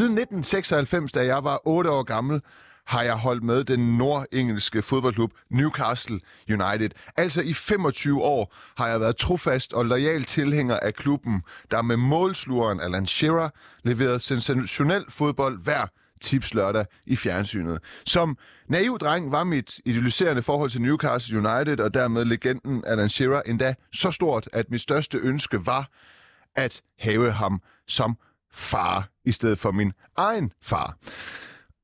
Siden 1996, da jeg var 8 år gammel, har jeg holdt med den nordengelske fodboldklub Newcastle United. Altså i 25 år har jeg været trofast og lojal tilhænger af klubben, der med målslugeren Alan Shearer leverede sensationel fodbold hver tips lørdag i fjernsynet. Som naiv dreng var mit idealiserende forhold til Newcastle United og dermed legenden Alan Shearer endda så stort, at mit største ønske var at have ham som far i stedet for min egen far.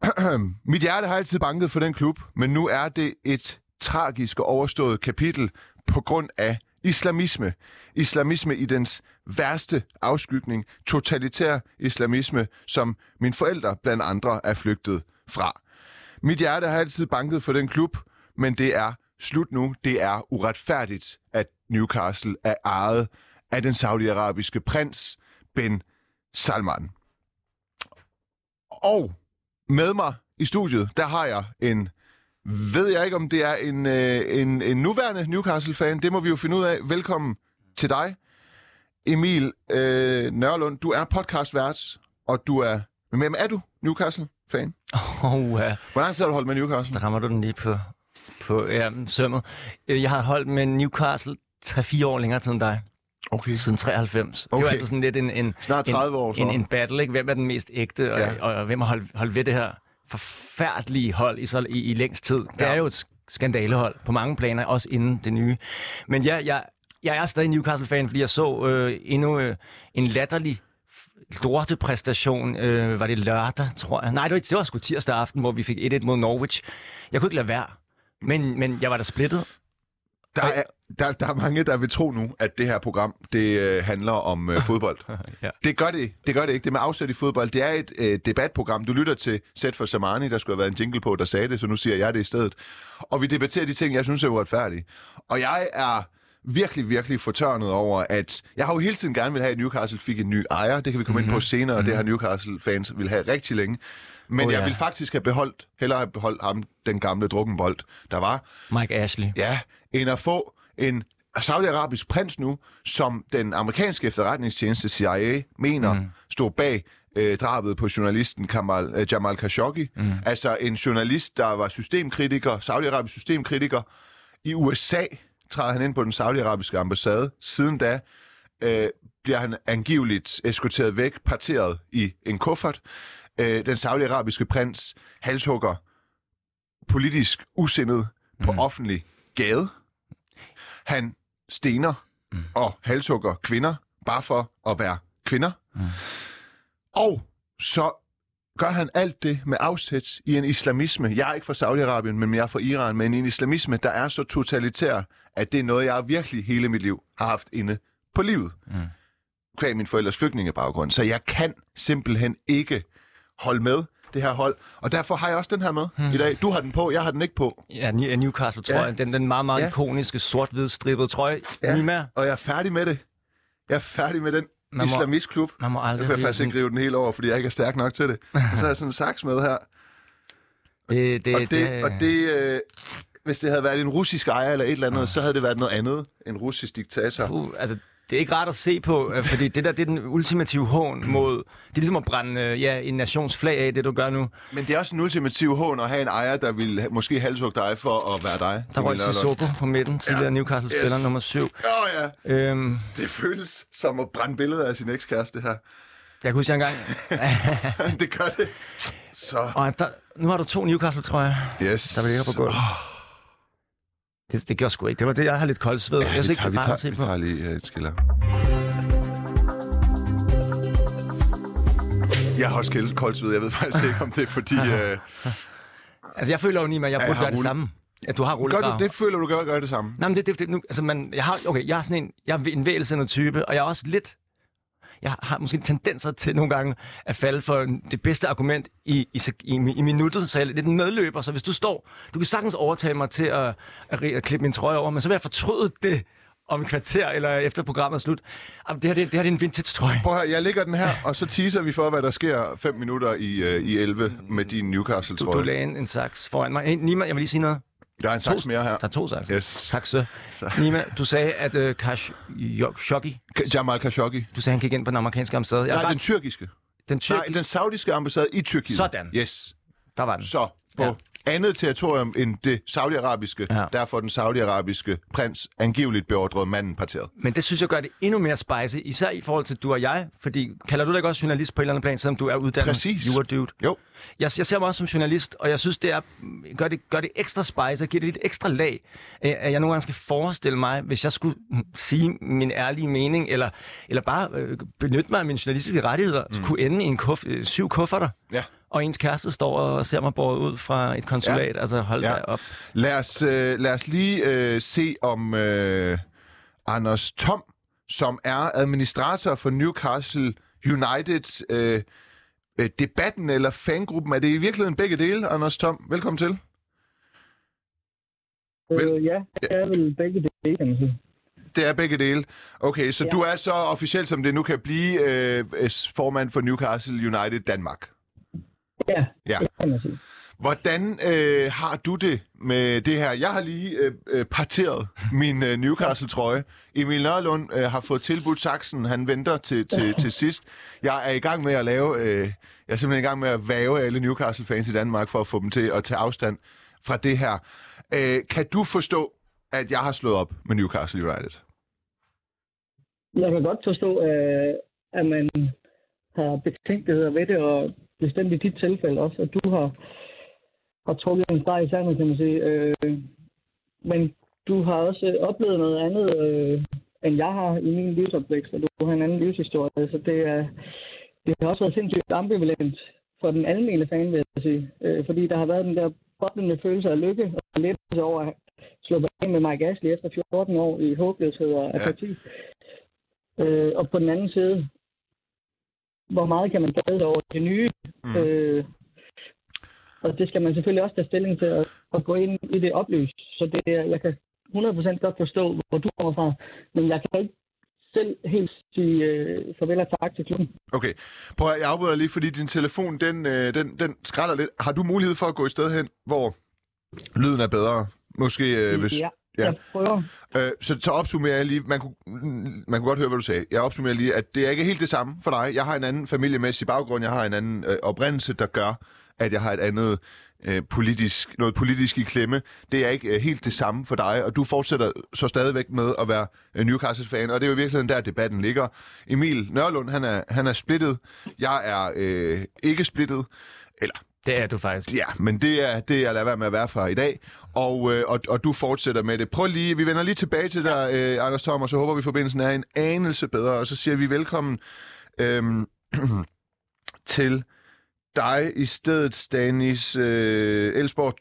Mit hjerte har altid banket for den klub, men nu er det et tragisk og overstået kapitel på grund af islamisme. Islamisme i dens værste afskygning, totalitær islamisme, som min forældre blandt andre er flygtet fra. Mit hjerte har altid banket for den klub, men det er slut nu. Det er uretfærdigt, at Newcastle er ejet af den saudiarabiske prins Ben Salman. Og med mig i studiet, der har jeg en, ved jeg ikke om det er en, øh, en, en nuværende Newcastle-fan, det må vi jo finde ud af. Velkommen til dig, Emil øh, Nørlund. Du er podcastvært, og du er, hvem er du Newcastle-fan? Oh, uh, Hvor lang tid har du holdt med Newcastle? der rammer du den lige på, på ja, sømmet. Øh, Jeg har holdt med Newcastle 3-4 år længere tid end dig, Okay. siden 93. Det var Okay. altid sådan lidt en, en, Snart 30 år, så. en, en battle, ikke? Hvem er den mest ægte, og, Ja. og, og hvem har holdt, holdt ved det her forfærdelige hold i, så, i, i længst tid. Det Ja. er jo et sk- skandalehold på mange planer, også inden det nye. Men ja, jeg, jeg er stadig Newcastle-fan, fordi jeg så øh, endnu øh, en latterlig lorte præstation. Øh, var det lørdag, tror jeg? Nej, det var, det var sgu tirsdag aften, hvor vi fik 1-1 mod Norwich. Jeg kunne ikke lade være. Men, men jeg var da splittet. Der er, der, der er mange, der vil tro nu, at det her program, det øh, handler om øh, fodbold. Ja. Det gør det, det gør det ikke. Det er med afsæt i fodbold. Det er et øh, debatprogram. Du lytter til Sæt for Samani, der skulle have været en jingle på, der sagde det, så nu siger jeg det i stedet. Og vi debatterer de ting, jeg synes er uretfærdige. Og jeg er virkelig, virkelig fortørnet over, at jeg har jo hele tiden gerne vil have, at Newcastle fik en ny ejer. Det kan vi komme mm-hmm. ind på senere, og det har Newcastle-fans vil have rigtig længe. Men Oh, oh, jeg ja. vil faktisk have beholdt, hellere have beholdt ham, den gamle drukkenbold, der var. Mike Ashley. Ja, end at få en saudiarabisk prins nu, som den amerikanske efterretningstjeneste CIA mener mm. stod bag øh, drabet på journalisten Kamal, øh, Jamal Khashoggi. Mm. Altså en journalist, der var systemkritiker, saudiarabisk systemkritiker. I USA træder han ind på den saudiarabiske ambassade. Siden da øh, bliver han angiveligt eskorteret væk, parteret i en kuffert. Øh, den saudiarabiske prins halshugger politisk usindet på Mm. offentlig gade. Han stener Mm. og halshugger kvinder, bare for at være kvinder. Mm. Og så gør han alt det med afsæt i en islamisme. Jeg er ikke fra Saudi-Arabien, men jeg er fra Iran, men en islamisme, der er så totalitær, at det er noget, jeg virkelig hele mit liv har haft inde på livet. Mm. Kvæg min forældres flygtningebaggrund. Så jeg kan simpelthen ikke holde med det her hold. Og derfor har jeg også den her med Hmm. i dag. Du har den på, jeg har den ikke på. Ja, Newcastle, tror Ja. jeg. Den, den meget, meget Ja. ikoniske sort-hvid-strippede trøje. Ja. Ja. Nima, Og jeg er færdig med det. Jeg er færdig med den Man må- islamistklub. man må Jeg aldrig... kan faktisk ikke rive den helt over, fordi jeg ikke er stærk nok til det. Og så har jeg sådan en saks med her. Det, det, Og det, og det øh, hvis det havde været en russisk ejer eller et eller andet, så havde det været noget andet. En russisk diktator. Uh, altså, det er ikke rart at se på, øh, fordi det der det er den ultimative hån mod... Det er ligesom at brænde øh, ja, en nations flag af, det du gør nu. Men det er også en ultimativ hån at have en ejer, der vil måske halshugge dig for at være dig. Der røg. Sissoko på midten, tidligere Ja. Newcastle-spiller Yes. nummer 7. Åh oh, ja, Øhm, det føles som at brænde billeder af sin ekskæreste her. jeg kan huske jeg engang... det gør det. Så, Og der, nu har du to Newcastle, tror jeg. yes. Der ligger på gulvet. Det, det gjorde sgu ikke. Det var det, jeg har lidt koldt sved. Ja, jeg vi synes ikke, det vi er rart at tager, se vi tager lige uh, et skiller. Jeg har også koldt sved. Jeg ved faktisk ikke, om det er fordi... Uh, Altså, jeg føler jo, Nima, jeg jeg burde gøre det samme. At du har gør rullegrav. du det? Føler du gør, gør det samme? Nej, men det, det, det nu, altså man, jeg har, okay, jeg er sådan en, jeg er en vælsende type, og jeg er også lidt, jeg har måske tendenser til nogle gange at falde for det bedste argument i, i, i, i minuttet, så jeg er lidt en medløber, så hvis du står, du kan sagtens overtage mig til at, at, at klippe min trøje over, men så vil jeg fortryde det om et kvarter, eller efter programmet er slut. Jamen, det her, det, det her det er en vintage-trøje. Prøv at høre, jeg lægger den her, og så teaser vi for, hvad der sker 5 minutter i, uh, i 11 med din Du, du Newcastle-trøje. lagde en, en saks foran mig. Hey, Nima, jeg vil lige sige noget. Der er en saks mere her. Der er to sakser. Yes. Tak så. Så. Nima, du sagde, at uh, Khashoggi, Jamal Khashoggi. du sagde, han gik ind på den amerikanske ambassade. Jeg Nej, den ret tyrkiske. Den Nej, tyrkiske... den saudiske ambassade i Tyrkiet. Sådan. Yes. Der var den. Så på Ja. Andet territorium end det saudiarabiske, Ja. derfor den saudiarabiske prins angiveligt beordret manden parteret. Men det synes jeg gør det endnu mere spicy, især i forhold til du og jeg. Fordi kalder du dig ikke også journalist på et eller andet plan, selvom du er uddannet Præcis. jura dude? Jo. Jeg, jeg ser mig også som journalist, og jeg synes, det er, gør, det, gør det ekstra spice og giver det lidt ekstra lag, at jeg nogle gange skal forestille mig, hvis jeg skulle sige min ærlige mening, eller, eller bare øh, benytte mig af mine journalistiske rettigheder, mm. kunne ende i en kuff, øh, syv kufferter, Ja. Og ens kæreste står og ser mig båret ud fra et konsulat. Ja. Altså hold Ja. da op. Lad os, øh, lad os lige øh, se om øh, Anders Tom, som er administrator for Newcastle United, øh, øh, debatten eller fangruppen. Er det i virkeligheden begge dele, Anders Tom? Velkommen til. Vel- Øh, ja, det er vel begge dele, kan man sige. Det er begge dele. Okay, så Ja. du er så officielt, som det nu kan blive, øh, øh, formand for Newcastle United Danmark. Ja, Ja. det kan man sige. Hvordan øh, har du det med det her? Jeg har lige øh, øh, parteret min øh, Newcastle-trøje. Emil Nørlund øh, har fået tilbudt saksen. Han venter til, til, til sidst. Jeg er i gang med at lave... Øh, jeg er simpelthen i gang med at væve alle Newcastle-fans i Danmark for at få dem til at tage afstand fra det her. Øh, kan du forstå, at jeg har slået op med Newcastle United? Jeg kan godt forstå, øh, at man har betænkeligheder ved det, og bestemt i dit tilfælde også, at du har, har trukket en streg i sandet, kan man sige. Øh, men du har også oplevet noget andet, øh, end jeg har i min livsopvækst, og du har en anden livshistorie, så det, er, det har også været sindssygt ambivalent for den almene fan, vil jeg sige. Øh, fordi der har været den der boblende følelse af lykke og lettelse over at slå af med Mike Ashley efter 14 år i håbløshed og Ja. apati. Øh, og på den anden side, hvor meget kan man glæde sig over det nye? Mm. Øh, og det skal man selvfølgelig også tage stilling til at, at gå ind i det oplyst. Så det er, jeg kan 100% godt forstå, hvor du kommer fra, men jeg kan ikke selv helt sige øh, farvel og tak til klubben. Okay. Prøv at jeg afbryder lige, fordi din telefon, den, øh, den, den skræller lidt. Har du mulighed for at gå et sted hen, hvor lyden er bedre? Måske øh, hvis... ja, ja. jeg prøver. Øh, så, så opsummerer jeg lige, man kunne, man kunne godt høre, hvad du sagde. Jeg opsummerer lige, at det er ikke helt det samme for dig. Jeg har en anden familiemæssig baggrund, jeg har en anden øh, oprindelse, der gør, at jeg har et andet øh, politisk, noget politisk i klemme. Det er ikke øh, helt det samme for dig, og du fortsætter så stadigvæk med at være øh, Newcastle-fan, og det er jo i virkeligheden der, debatten ligger. Emil Nørlund, han er, han er splittet. Jeg er øh, ikke splittet. Eller Det er du faktisk. Ja, men det er det, jeg lader være med at være fra i dag. Og, øh, og, og du fortsætter med det. Prøv lige, vi vender lige tilbage til dig, øh, Anders Tom, og så håber vi, forbindelsen er en anelse bedre. Og så siger vi velkommen øh, til dig i stedet, Stanis øh, Elsborg.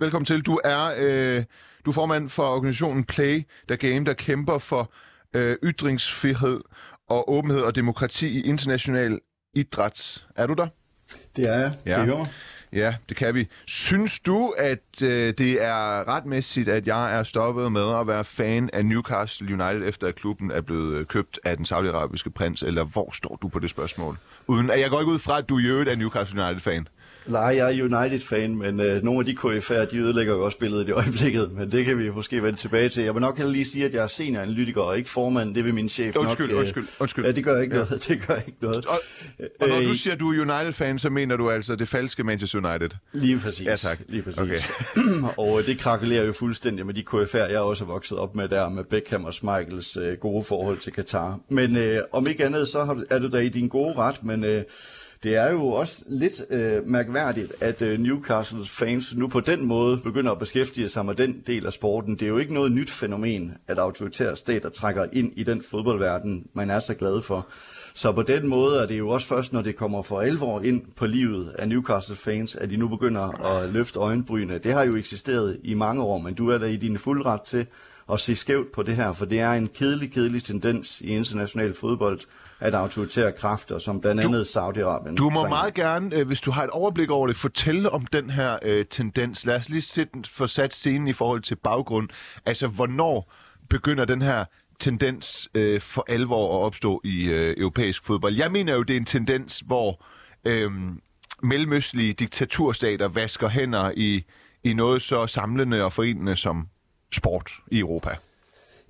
Velkommen til. Du er, øh, du er formand for organisationen Play the Game, der kæmper for øh, ytringsfrihed og åbenhed og demokrati i international idræt. Er du der? Det er jeg. Ja. Høre mig? Ja, det kan vi. Synes du, at øh, det er retmæssigt, at jeg er stoppet med at være fan af Newcastle United, efter at klubben er blevet øh, købt af den saudiarabiske prins, eller hvor står du på det spørgsmål? Uden, at jeg går ikke ud fra, at du i øvrigt er Newcastle United-fan. Nej, jeg er United-fan, men øh, nogle af de KF'er, de ødelægger jo også billedet i øjeblikket, men det kan vi måske vende tilbage til. Jeg vil nok heller lige sige, at jeg er senioranalytiker og ikke formand. Det vil min chef Undskyld, nok... øh, undskyld, undskyld. Ja, det gør ikke noget. Det gør ikke noget. Og, og når Øh, du siger, at du er United-fan, så mener du altså det falske Manchester United. Lige præcis. Ja, tak. Lige præcis. Okay. og øh, det krakulerer jo fuldstændig med de KF'er, jeg også er vokset op med der, med Beckham og Schmeichels øh, gode forhold til Katar. Men øh, om ikke andet, så har er du da i din gode ret, men... Øh, det er jo også lidt øh, mærkværdigt, at øh, Newcastles fans nu på den måde begynder at beskæftige sig med den del af sporten. Det er jo ikke noget nyt fænomen, at autoritære stater trækker ind i den fodboldverden, man er så glad for. Så på den måde er det jo også først, når det kommer for alvor ind på livet af Newcastle fans, at de nu begynder at løfte øjenbrynene. Det har jo eksisteret i mange år, men du er der i din fuld ret til at se skævt på det her, for det er en kedelig, kedelig tendens i international fodbold, at autoritære kræfter, som blandt andet Saudi-Arabien... Du må trænger- meget gerne, øh, hvis du har et overblik over det, fortælle om den her øh, tendens. Lad os lige sætte, den- få sat scenen i forhold til baggrund. Altså, hvornår begynder den her tendens øh, for alvor at opstå i øh, europæisk fodbold? Jeg mener jo, det er en tendens, hvor øh, mellemøstlige diktaturstater vasker hænder i, i noget så samlende og forenende som sport i Europa.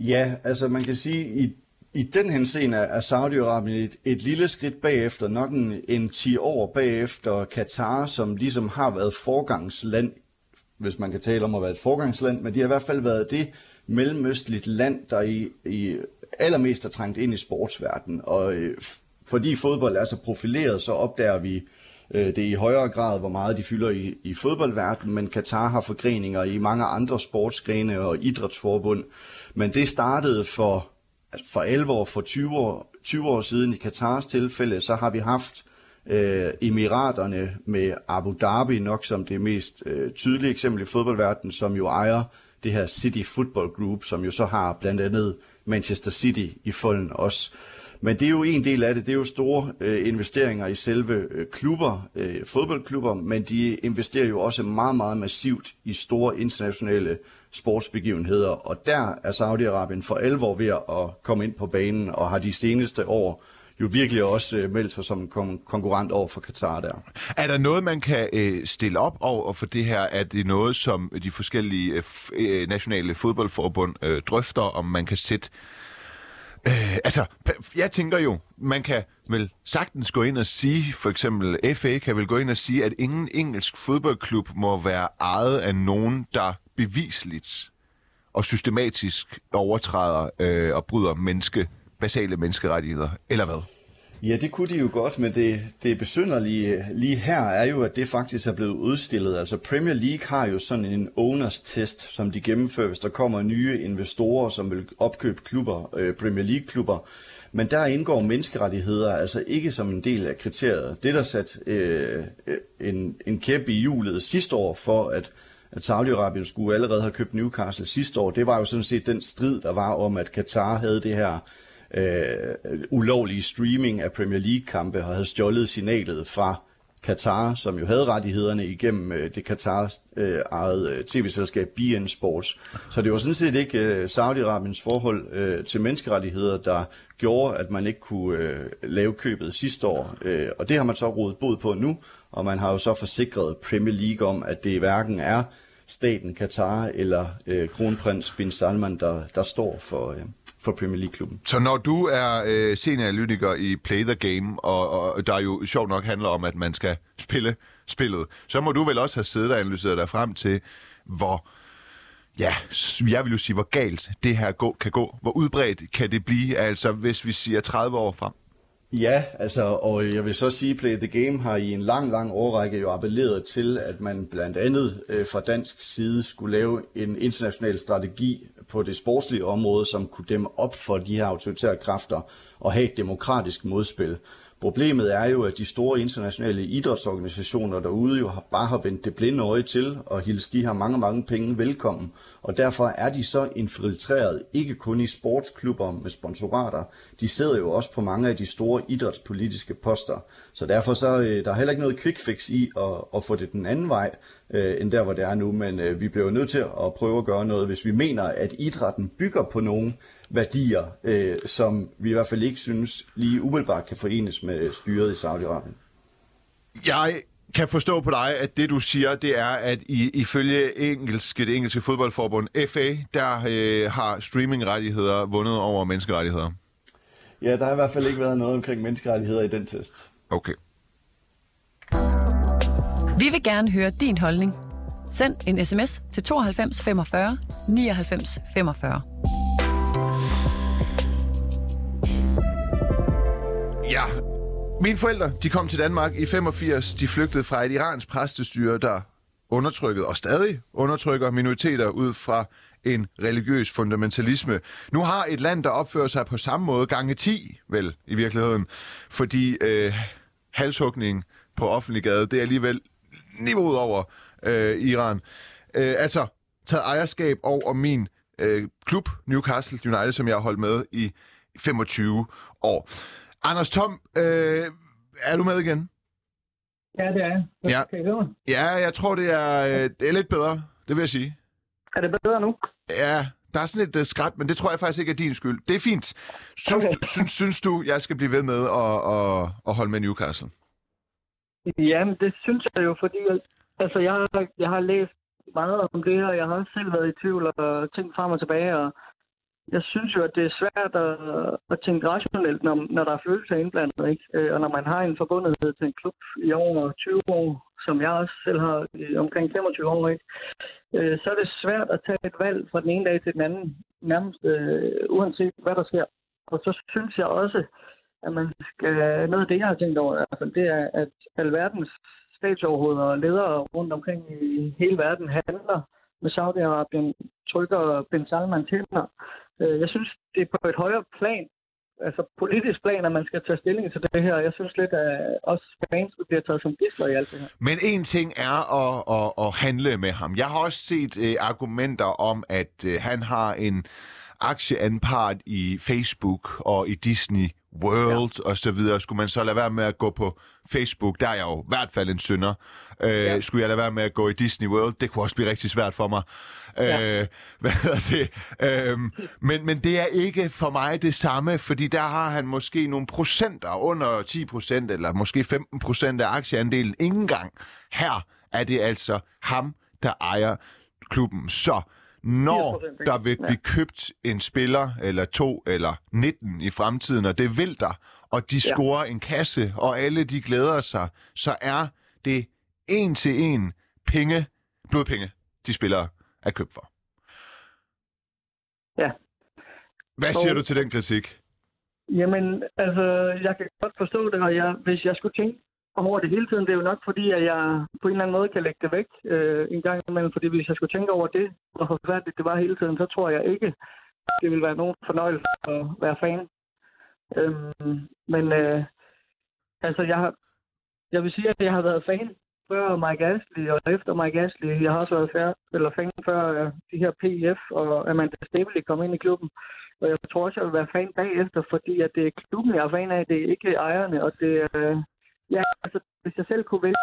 Ja, altså man kan sige, i i den henseende er Saudi-Arabien et, et lille skridt bagefter, nok en, en 10 år bagefter Katar, som ligesom har været forgangsland, hvis man kan tale om at være et forgangsland, men de har i hvert fald været det mellemøstligt land, der i, i allermest har trængt ind i sportsverdenen. Og øh, fordi fodbold er så profileret, så opdager vi øh, det i højere grad, hvor meget de fylder i, i fodboldverdenen, men Katar har forgreninger i mange andre sportsgrene og idrætsforbund. Men det startede for, for 11 år, for 20 år, 20 år siden i Katars tilfælde, så har vi haft øh, Emiraterne med Abu Dhabi nok som det mest øh, tydelige eksempel i fodboldverdenen, som jo ejer det her City Football Group, som jo så har blandt andet Manchester City i folden også. Men det er jo en del af det. Det er jo store øh, investeringer i selve øh, klubber, øh, fodboldklubber, men de investerer jo også meget, meget massivt i store internationale sportsbegivenheder. Og der er Saudi-Arabien for alvor ved at komme ind på banen og har de seneste år jo virkelig også øh, meldt sig som kon- konkurrent over for Katar der. Er der noget, man kan øh, stille op over for det her? Er det noget, som de forskellige øh, øh nationale fodboldforbund øh, drøfter, om man kan sætte Øh, altså, jeg tænker jo, man kan vel sagtens gå ind og sige, for eksempel FA kan vel gå ind og sige, at ingen engelsk fodboldklub må være ejet af nogen, der bevisligt og systematisk overtræder øh, og bryder menneske, basale menneskerettigheder, eller hvad? Ja, det kunne de jo godt, men det, det besynderlige lige her er jo, at det faktisk er blevet udstillet. Altså Premier League har jo sådan en owners test, som de gennemfører, hvis der kommer nye investorer, som vil opkøbe klubber, øh, Premier League-klubber. Men der indgår menneskerettigheder altså ikke som en del af kriteriet. Det, der sat øh, øh, en, en kæp i hjulet sidste år for, at at Saudi-Arabien skulle allerede have købt Newcastle sidste år, det var jo sådan set den strid, der var om, at Katar havde det her øh, ulovlige streaming af Premier League-kampe og havde stjålet signalet fra Qatar, som jo havde rettighederne igennem øh, det Qatar-ejede øh, øh, tv-selskab BN Sports. Så det var sådan set ikke øh, Saudi-Arabiens forhold øh, til menneskerettigheder, der gjorde, at man ikke kunne øh, lave købet sidste år. Øh, og det har man så rodet bod på nu, og man har jo så forsikret Premier League om, at det hverken er staten Qatar eller øh, kronprins bin Salman, der, der står for, øh, for Premier League-klubben. Så når du er øh, senioranalytiker i Play the Game, og, og der jo sjovt nok handler om, at man skal spille spillet, så må du vel også have siddet og analyseret dig frem til, hvor, ja, jeg vil jo sige, hvor galt det her gå, kan gå. Hvor udbredt kan det blive, altså hvis vi siger 30 år frem? Ja, altså, og jeg vil så sige, Play the Game har i en lang, lang årrække jo appelleret til, at man blandt andet øh, fra dansk side skulle lave en international strategi på det sportslige område, som kunne dæmme op for de her autoritære kræfter og have et demokratisk modspil. Problemet er jo, at de store internationale idrætsorganisationer derude jo har, bare har vendt det blinde øje til og hilse de her mange, mange penge velkommen. Og derfor er de så infiltreret, ikke kun i sportsklubber med sponsorater, de sidder jo også på mange af de store idrætspolitiske poster. Så derfor så øh, der er heller ikke noget quick fix i at, at få det den anden vej, øh, end der hvor det er nu. Men øh, vi bliver jo nødt til at prøve at gøre noget, hvis vi mener, at idrætten bygger på nogle værdier, øh, som vi i hvert fald ikke synes lige umiddelbart kan forenes med styret i Saudi-Arabien. Jeg kan forstå på dig, at det du siger, det er, at i, ifølge engelske, det engelske fodboldforbund FA, der øh, har streamingrettigheder vundet over menneskerettigheder. Ja, der har i hvert fald ikke været noget omkring menneskerettigheder i den test. Okay. Vi vil gerne høre din holdning. Send en sms til 92 45 99 45. Ja, mine forældre, de kom til Danmark i 85. De flygtede fra et iransk præstestyre, der undertrykkede og stadig undertrykker minoriteter ud fra en religiøs fundamentalisme. Nu har et land, der opfører sig på samme måde, gange 10 vel i virkeligheden, fordi øh, halshugning på offentlig gade, det er alligevel niveauet over øh, Iran. Øh, altså, taget ejerskab over min øh, klub, Newcastle United, som jeg har holdt med i 25 år. Anders Tom, øh, er du med igen? Ja, det er jeg. Hvad Ja. Mig? Ja, jeg tror, det er, øh, det er lidt bedre, det vil jeg sige. Er det bedre nu? Ja, der er sådan et uh, skræt, men det tror jeg faktisk ikke er din skyld. Det er fint. Synes, Okay. synes, synes du, jeg skal blive ved med at, at, at holde med Newcastle? Jamen, det synes jeg jo, fordi altså, jeg, har, jeg har læst meget om det her, og jeg har også selv været i tvivl og tænkt frem og tilbage, og jeg synes jo, at det er svært at, at tænke rationelt, når, når der er følelser indblandet, ikke? Øh, og når man har en forbundethed til en klub i over 20 år, som jeg også selv har øh, omkring 25 år, ikke? Øh, så er det svært at tage et valg fra den ene dag til den anden, nærmest øh, uanset hvad der sker. Og så synes jeg også, at man skal, noget af det, jeg har tænkt over, altså, det er, at alverdens statsoverhoveder og ledere rundt omkring i hele verden handler med Saudi-Arabien, trykker Ben Salman til Øh, Jeg synes, det er på et højere plan, altså politisk plan, at man skal tage stilling til det her. Jeg synes lidt, at også fans bliver taget som gidsler i alt det her. Men en ting er at, at, at handle med ham. Jeg har også set uh, argumenter om, at uh, han har en aktieanpart i Facebook og i Disney World ja. og så videre. Skulle man så lade være med at gå på Facebook, der er jeg jo i hvert fald en synder. Øh, ja. Skulle jeg lade være med at gå i Disney World, det kunne også blive rigtig svært for mig. Ja. Øh, hvad hedder det? Øh, men, men det er ikke for mig det samme, fordi der har han måske nogle procenter, under 10 procent, eller måske 15 procent af aktieandelen. Ingen gang. Her er det altså ham, der ejer klubben. Så når der vil blive købt en spiller, eller to, eller 19 i fremtiden, og det vil der, og de scorer en kasse, og alle de glæder sig, så er det en til en penge, blodpenge, de spillere er købt for. Ja. Hvad siger og, du til den kritik? Jamen, altså, jeg kan godt forstå det, og jeg, hvis jeg skulle tænke over det hele tiden, det er jo nok fordi, at jeg på en eller anden måde kan lægge det væk øh, en gang imellem, fordi hvis jeg skulle tænke over det, hvor forfærdeligt det var hele tiden, så tror jeg ikke, det ville være nogen fornøjelse at være fan. Øhm, men øh, altså, jeg, har, jeg vil sige, at jeg har været fan før Mike Ashley og efter Mike Ashley. Jeg har også været fær, eller fan før øh, de her PF og Amanda Stabley kom ind i klubben. Og jeg tror også, jeg vil være fan bagefter, fordi at det er klubben, jeg er fan af. Det er ikke ejerne, og det er... Øh, ja, altså, hvis jeg selv kunne vælge...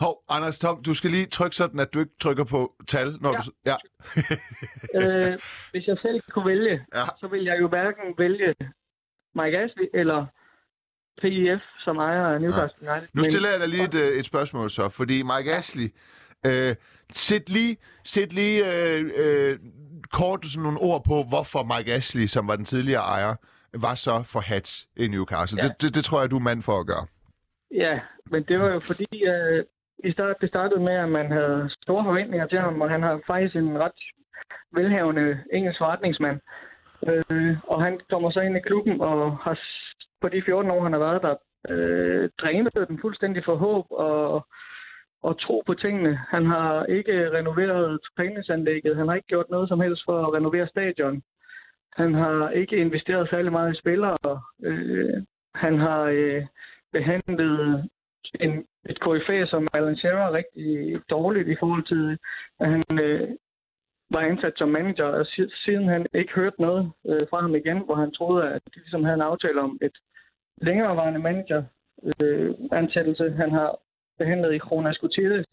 Hov, Anders Tom, du skal lige trykke sådan, at du ikke trykker på tal, når ja. du... Ja. øh, hvis jeg selv kunne vælge, ja. så vil jeg jo hverken vælge Mike Ashley eller PIF, som ejer af Newcastle ja. United. Nu stiller jeg dig lige et, øh, et spørgsmål så, fordi Mike Ashley, øh, sæt lige, sæt lige øh, øh, kort sådan nogle ord på, hvorfor Mike Ashley, som var den tidligere ejer, var så for hats i Newcastle. Ja. Det, det, det tror jeg, du er mand for at gøre. Ja, men det var jo fordi, øh, i start, det startede med, at man havde store forventninger til ham, og han har faktisk en ret velhavende engelsk forretningsmand. Øh, og han kommer så ind i klubben og har på de 14 år, han har været der, øh, drænet den fuldstændig for håb og, og tro på tingene. Han har ikke renoveret træningsanlægget. Han har ikke gjort noget som helst for at renovere stadion. Han har ikke investeret særlig meget i spillere. Øh, han har øh, behandlet en, et KFA som Alan Shearer rigtig dårligt i forhold til, at han øh, var ansat som manager, og siden han ikke hørte noget øh, fra ham igen, hvor han troede, at de ligesom havde en aftale om et længerevarende manager øh, ansættelse. Han har behandlet i Kronas Gutierrez,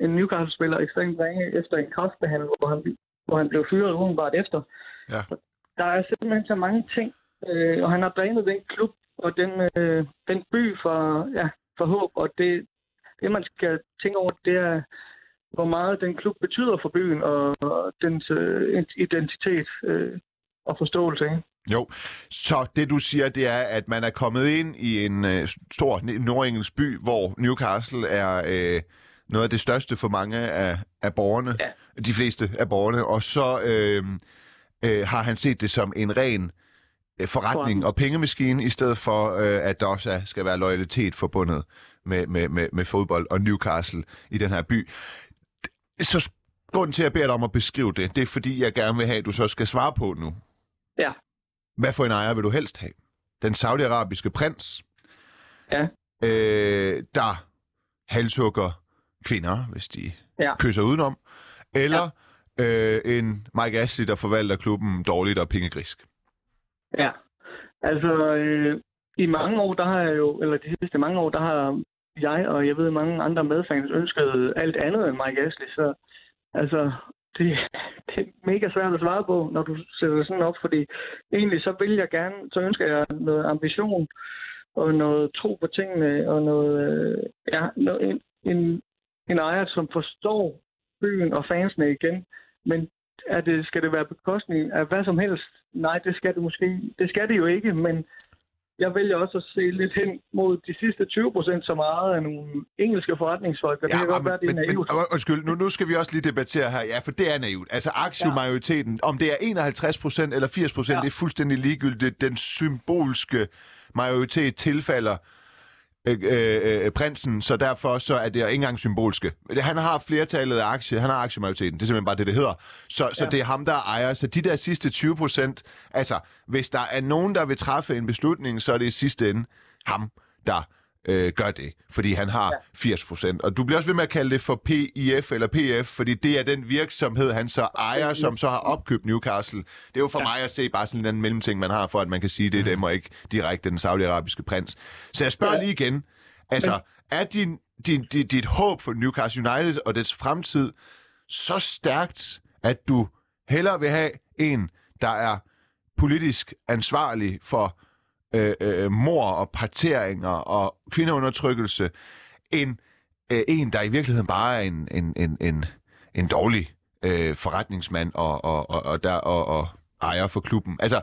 en Newcastle-spiller, ekstremt ringe efter en kraftbehandling, hvor han, hvor han blev fyret umiddelbart efter. Ja. Der er simpelthen så mange ting, øh, og han har drænet den klub og den, øh, den by for, ja, for håb, og det, det, man skal tænke over, det er, hvor meget den klub betyder for byen og dens øh, identitet øh, og forståelse. Ikke? Jo, så det du siger, det er, at man er kommet ind i en øh, stor nordengelsk by, hvor Newcastle er øh, noget af det største for mange af, af borgerne, ja. de fleste af borgerne, og så øh, øh, har han set det som en ren øh, forretning og pengemaskine, i stedet for, øh, at der også skal være loyalitet forbundet med, med, med, med fodbold og Newcastle i den her by. Så grunden til, at jeg beder dig om at beskrive det, det er fordi, jeg gerne vil have, at du så skal svare på nu. Ja. Hvad for en ejer vil du helst have? Den saudiarabiske prins, ja. øh, der halshugger kvinder, hvis de ja. kysser udenom, eller ja. øh, en Mike Ashley, der forvalter klubben dårligt og pengegrisk? Ja, altså øh, i mange år, der har jeg jo, eller de sidste mange år, der har jeg og jeg ved mange andre medfans ønsket alt andet end Mike Ashley, så altså det, det er mega svært at svare på, når du sætter det sådan op, fordi egentlig så vil jeg gerne, så ønsker jeg noget ambition og noget tro på tingene og noget, øh, ja, en, en, en ejer, som forstår byen og fansene igen. Men er det, skal det være bekostning af hvad som helst? Nej, det skal det måske. Det skal det jo ikke, men jeg vælger også at se lidt hen mod de sidste 20 procent, som meget af nogle engelske forretningsfolk, og det ja, kan godt være, det er naivt. Men, undskyld, nu, nu skal vi også lige debattere her. Ja, for det er naivt. Altså aktiemajoriteten, ja. om det er 51 procent eller 80 procent, ja. det er fuldstændig ligegyldigt. Den symbolske majoritet tilfalder øh, øh, øh, prinsen, så derfor så er det ikke engang symbolske. Han har flertallet af aktier, han har aktiemajoriteten, det er simpelthen bare det, det hedder. Så, ja. så det er ham, der ejer. Så de der sidste 20 procent, altså hvis der er nogen, der vil træffe en beslutning, så er det i sidste ende ham, der øh, gør det, fordi han har ja. 80 procent. Og du bliver også ved med at kalde det for PIF eller PF, fordi det er den virksomhed, han så ejer, som så har opkøbt Newcastle. Det er jo for ja. mig at se bare sådan en anden mellemting, man har, for at man kan sige, det er mm. dem og ikke direkte den saudiarabiske prins. Så jeg spørger ja. lige igen, altså, er din, din, din, dit håb for Newcastle United og dets fremtid så stærkt, at du hellere vil have en, der er politisk ansvarlig for øh, øh, mor og parteringer og kvindeundertrykkelse, end øh, en, der i virkeligheden bare er en, en, en, en, en dårlig øh, forretningsmand og, og, og, og, der, og, og ejer for klubben. Altså,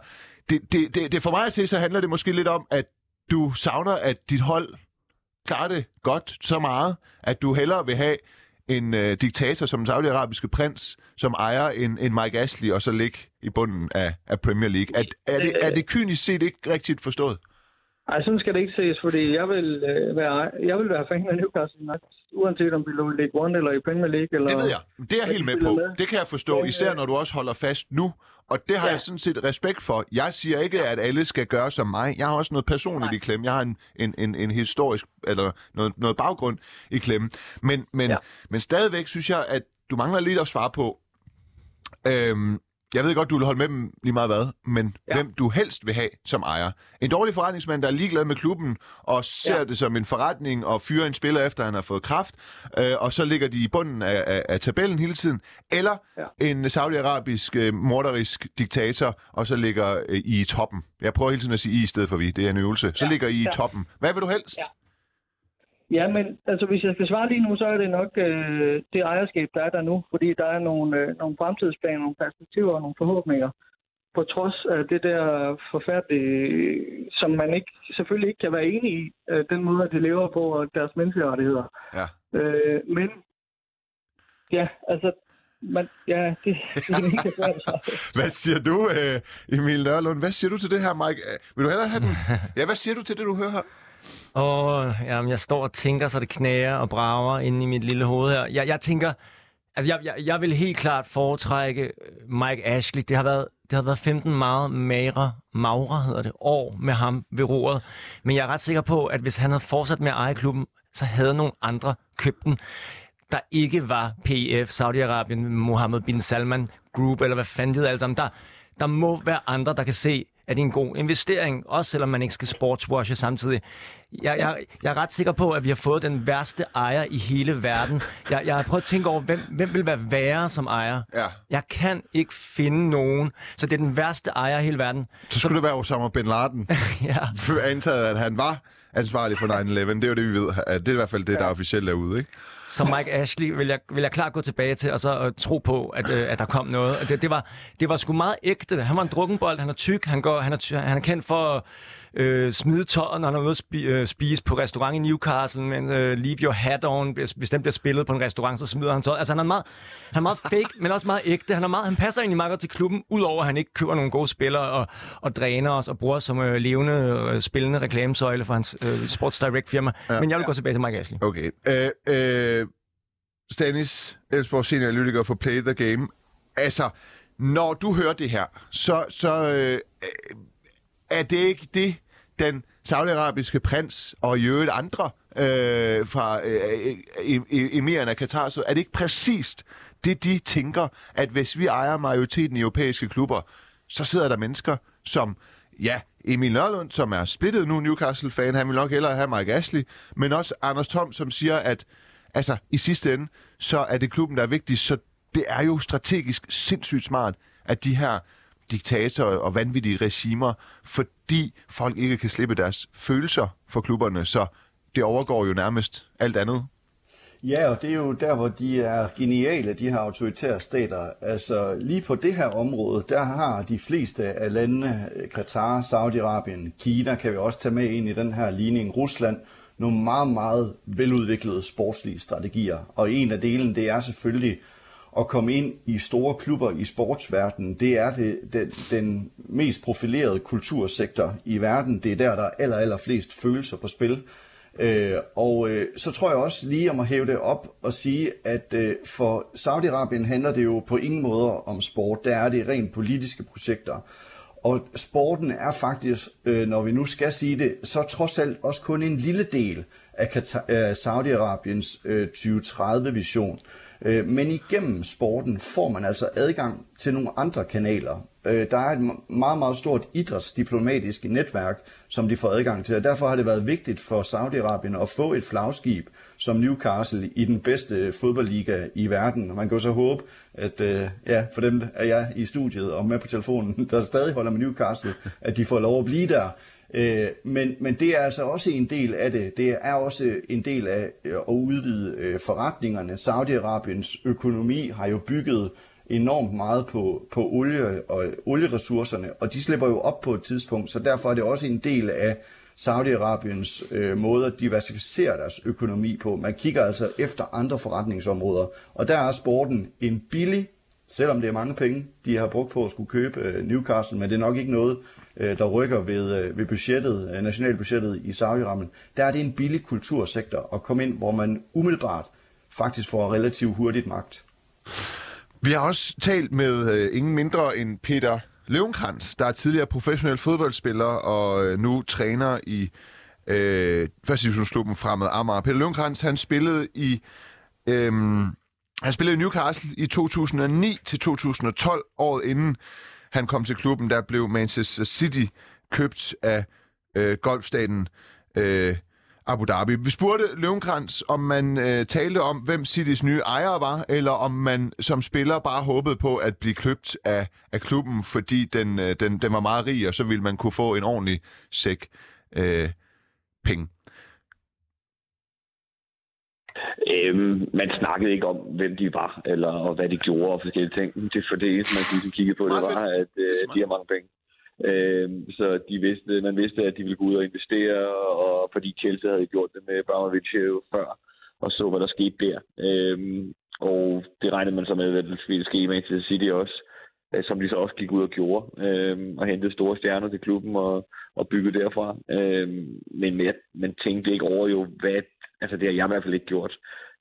det, det, det, det for mig at se, så handler det måske lidt om, at du savner, at dit hold klarer det godt så meget, at du hellere vil have en øh, diktator som den saudiarabiske prins, som ejer en, en Mike Ashley, og så ligge i bunden af, af Premier League. Er, er, det, er det kynisk set ikke rigtigt forstået? Nej, sådan skal det ikke ses, fordi jeg vil, øh, være, jeg vil være fan af Newcastle United, uanset om vi lå i League One eller i Premier League. Eller, det ved jeg. Det er jeg helt med på. Med. Det kan jeg forstå, især når du også holder fast nu. Og det har ja. jeg sådan set respekt for. Jeg siger ikke, at alle skal gøre som mig. Jeg har også noget personligt Nej. i klemme. Jeg har en, en, en, en historisk, eller noget, noget baggrund i klemme. Men, men, ja. men stadigvæk synes jeg, at du mangler lidt at svare på, øhm, jeg ved godt, du vil holde med dem lige meget hvad, men ja. hvem du helst vil have som ejer. En dårlig forretningsmand, der er ligeglad med klubben, og ser ja. det som en forretning, og fyrer en spiller efter, han har fået kraft, øh, og så ligger de i bunden af, af, af tabellen hele tiden. Eller ja. en saudiarabisk, øh, morderisk diktator, og så ligger øh, I i toppen. Jeg prøver hele tiden at sige I i stedet for vi, det er en øvelse. Så ja. ligger I i ja. toppen. Hvad vil du helst? Ja. Ja, men altså, hvis jeg skal svare lige nu, så er det nok øh, det ejerskab, der er der nu, fordi der er nogle, øh, nogle fremtidsplaner, nogle perspektiver og nogle forhåbninger. På trods af det der forfærdelige, som man ikke, selvfølgelig ikke kan være enig i, øh, den måde, at de lever på, og deres menneskerettigheder. Ja. Øh, men, ja, altså, man, ja, det, det er ikke Hvad siger du, øh, Emil Nørlund? Hvad siger du til det her, Mike? Vil du hellere have den? Ja, hvad siger du til det, du hører her? Åh, jamen, jeg står og tænker, så det knager og brager inde i mit lille hoved her. Jeg, jeg tænker, altså jeg, jeg, jeg vil helt klart foretrække øh, Mike Ashley. Det har været, det har været 15 meget magre, magre hedder det, år med ham ved roret. Men jeg er ret sikker på, at hvis han havde fortsat med at eje klubben, så havde nogle andre købt den der ikke var PF, Saudi-Arabien, Mohammed bin Salman Group, eller hvad fanden det hedder alle sammen. Der, der må være andre, der kan se, at det er en god investering, også selvom man ikke skal sportswashe samtidig. Jeg, jeg, jeg er ret sikker på, at vi har fået den værste ejer i hele verden. Jeg, jeg har prøvet at tænke over, hvem, hvem vil være værre som ejer? Ja. Jeg kan ikke finde nogen, så det er den værste ejer i hele verden. Så skulle så... det være Osama Bin Laden. ja. Antaget, at han var ansvarlig for 9-11. Det er jo det, vi ved. Det er i hvert fald det, der er officielt derude, ikke? Så Mike Ashley vil jeg, vil jeg klart gå tilbage til, og så uh, tro på, at, uh, at der kom noget. Det, det, var, det var sgu meget ægte. Han var en drukkenbold, han er tyk, han, går, han, er, han er kendt for øh, smide tøjet, når han er ude at spi, øh, spise på restaurant i Newcastle, men øh, leave your hat on, hvis den bliver spillet på en restaurant, så smider han tøjet. Altså han er meget, han er meget fake, men også meget ægte. Han, er meget, han passer egentlig meget godt til klubben, udover at han ikke køber nogle gode spillere og, og dræner os og bruger som øh, levende, øh, spillende reklamesøjle for hans øh, Sports Direct firma. Ja, men jeg vil ja. gå tilbage til Mike Ashley. Okay. Øh, øh, Stanis, Elsborg senior analytiker for Play the Game. Altså, når du hører det her, så, så øh, er det ikke det, den saudiarabiske prins og i øvrigt andre øh, fra øh, øh emiren af Katar, så er det ikke præcist det, de tænker, at hvis vi ejer majoriteten i europæiske klubber, så sidder der mennesker, som, ja, Emil Nørlund, som er splittet nu Newcastle-fan, han vil nok hellere have Mike Ashley, men også Anders Tom, som siger, at altså, i sidste ende, så er det klubben, der er vigtig, så det er jo strategisk sindssygt smart, at de her diktatorer og vanvittige regimer, fordi folk ikke kan slippe deres følelser for klubberne, så det overgår jo nærmest alt andet. Ja, og det er jo der, hvor de er geniale, de her autoritære stater. Altså lige på det her område, der har de fleste af landene, Katar, Saudi-Arabien, Kina, kan vi også tage med ind i den her ligning, Rusland, nogle meget, meget veludviklede sportslige strategier. Og en af delen, det er selvfølgelig at komme ind i store klubber i sportsverdenen. Det er det, den, den mest profilerede kultursektor i verden. Det er der, der er aller, aller flest følelser på spil. Øh, og øh, så tror jeg også lige om at hæve det op og sige, at øh, for Saudi-Arabien handler det jo på ingen måde om sport. Der er det rent politiske projekter. Og sporten er faktisk, øh, når vi nu skal sige det, så trods alt også kun en lille del af øh, Saudi-Arabiens øh, 2030-vision. Øh, men igennem sporten får man altså adgang til nogle andre kanaler. Øh, der er et meget, meget stort idrætsdiplomatisk netværk, som de får adgang til, og derfor har det været vigtigt for Saudi-Arabien at få et flagskib som Newcastle i den bedste fodboldliga i verden. Og man kan jo så håbe, at øh, ja, for dem er jeg i studiet og med på telefonen, der stadig holder med Newcastle, at de får lov at blive der. Øh, men, men det er altså også en del af det. Det er også en del af øh, at udvide øh, forretningerne. Saudi-Arabiens økonomi har jo bygget enormt meget på, på olie og olieressourcerne, og de slipper jo op på et tidspunkt, så derfor er det også en del af Saudi-Arabiens øh, måde at diversificere deres økonomi på. Man kigger altså efter andre forretningsområder, og der er sporten en billig, selvom det er mange penge, de har brugt på at skulle købe øh, Newcastle, men det er nok ikke noget, øh, der rykker ved, øh, ved budgettet, øh, nationalbudgettet i Saudi-Arabien. Der er det en billig kultursektor at komme ind, hvor man umiddelbart faktisk får relativt hurtigt magt. Vi har også talt med øh, ingen mindre end Peter Løvenkrantz, der er tidligere professionel fodboldspiller og øh, nu træner i øh, første divisionsklubben Fremad Amager. Peter Løvenkrantz, han spillede i øh, han spillede i Newcastle i 2009 til 2012, året inden han kom til klubben, der blev Manchester City købt af øh, golfstaten øh, Abu Dhabi. Vi spurgte Løvenkrantz, om man øh, talte om, hvem Citys nye ejere var, eller om man som spiller bare håbede på at blive købt af, af klubben, fordi den, øh, den, den var meget rig, og så ville man kunne få en ordentlig sæk øh, penge. Øhm, man snakkede ikke om, hvem de var, eller og hvad de gjorde og forskellige ting. Det for det eneste, man kunne kiggede på, det var, at øh, de har mange penge. Øhm, så de vidste, man vidste, at de ville gå ud og investere, og fordi Chelsea havde gjort det med Abramovich før, og så, hvad der skete der. Øhm, og det regnede man så med, at det ville ske i Manchester City også, øh, som de så også gik ud og gjorde, øhm, og hentede store stjerner til klubben og, og byggede derfra. Øhm, men jeg, man tænkte ikke over jo, hvad, altså det har jeg i hvert fald ikke gjort,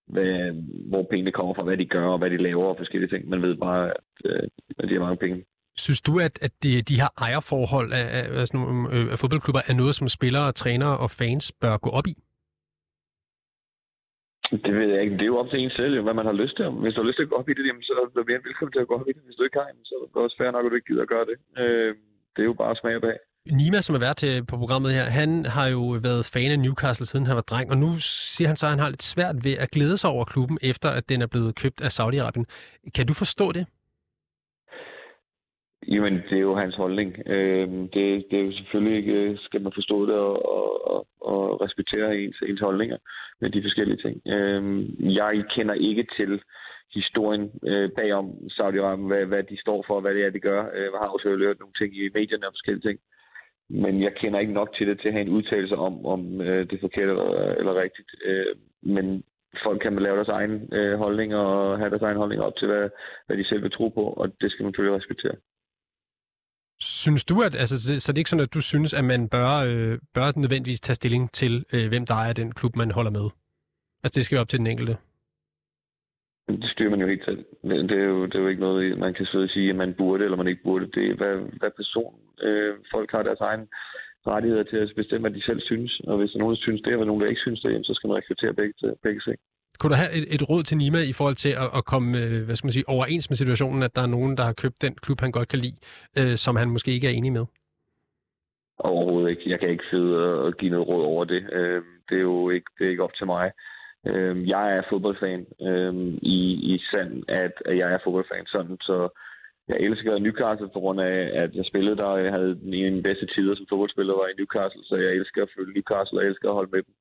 hvad, hvor pengene kommer fra, hvad de gør og hvad de laver og forskellige ting. Man ved bare, at, øh, at de har mange penge. Synes du, at, at de, de her ejerforhold af, af, sådan øh, af fodboldklubber er noget, som spillere, trænere og fans bør gå op i? Det ved jeg ikke. Det er jo op til en selv, hvad man har lyst til. Hvis du har lyst til at gå op i det, jamen, så er du mere velkommen til at gå op i det. Hvis du ikke har en, så er det også fair nok, at du ikke gider at gøre det. Øh, det er jo bare smag bag. Nima, som er vært til på programmet her, han har jo været fan af Newcastle siden han var dreng, og nu siger han så, at han har lidt svært ved at glæde sig over klubben, efter at den er blevet købt af Saudi-Arabien. Kan du forstå det? Jamen, det er jo hans holdning. Øh, det, det er jo selvfølgelig ikke, skal man forstå det og, og, og respektere ens, ens holdninger med de forskellige ting. Øh, jeg kender ikke til historien øh, bagom Saudi-Arabien, hvad, hvad de står for, hvad det er, de gør. Øh, jeg har også hørt nogle ting i medierne og forskellige ting. Men jeg kender ikke nok til det til at have en udtalelse om, om øh, det er forkert eller, eller rigtigt. Øh, men folk kan lave deres egen øh, holdning og have deres egen holdning op til, hvad, hvad de selv vil tro på, og det skal man selvfølgelig respektere. Synes du, at altså, så det er ikke sådan, at du synes, at man bør, øh, bør nødvendigvis tage stilling til, øh, hvem der er den klub, man holder med? Altså, det skal være op til den enkelte. Det styrer man jo helt selv. Det er jo, det er jo ikke noget, man kan sidde og sige, at man burde eller man ikke burde. Det er, hvad, hvad person øh, folk har deres egen rettigheder til at bestemme, hvad de selv synes. Og hvis der er nogen, der synes det, og nogen, der ikke synes det, så skal man rekruttere begge, begge ting. Kunne du have et, et råd til Nima i forhold til at, at komme øh, hvad skal man sige, overens med situationen, at der er nogen, der har købt den klub, han godt kan lide, øh, som han måske ikke er enig med? Overhovedet ikke. Jeg kan ikke sidde og give noget råd over det. Øh, det er jo ikke, det er ikke op til mig. Øh, jeg er fodboldfan øh, i, i sand, at, at jeg er fodboldfan sådan, så jeg elsker Newcastle på grund af, at jeg spillede der, og jeg havde en af mine bedste tider som fodboldspiller var i Newcastle, så jeg elsker at følge Newcastle, og jeg elsker at holde med dem.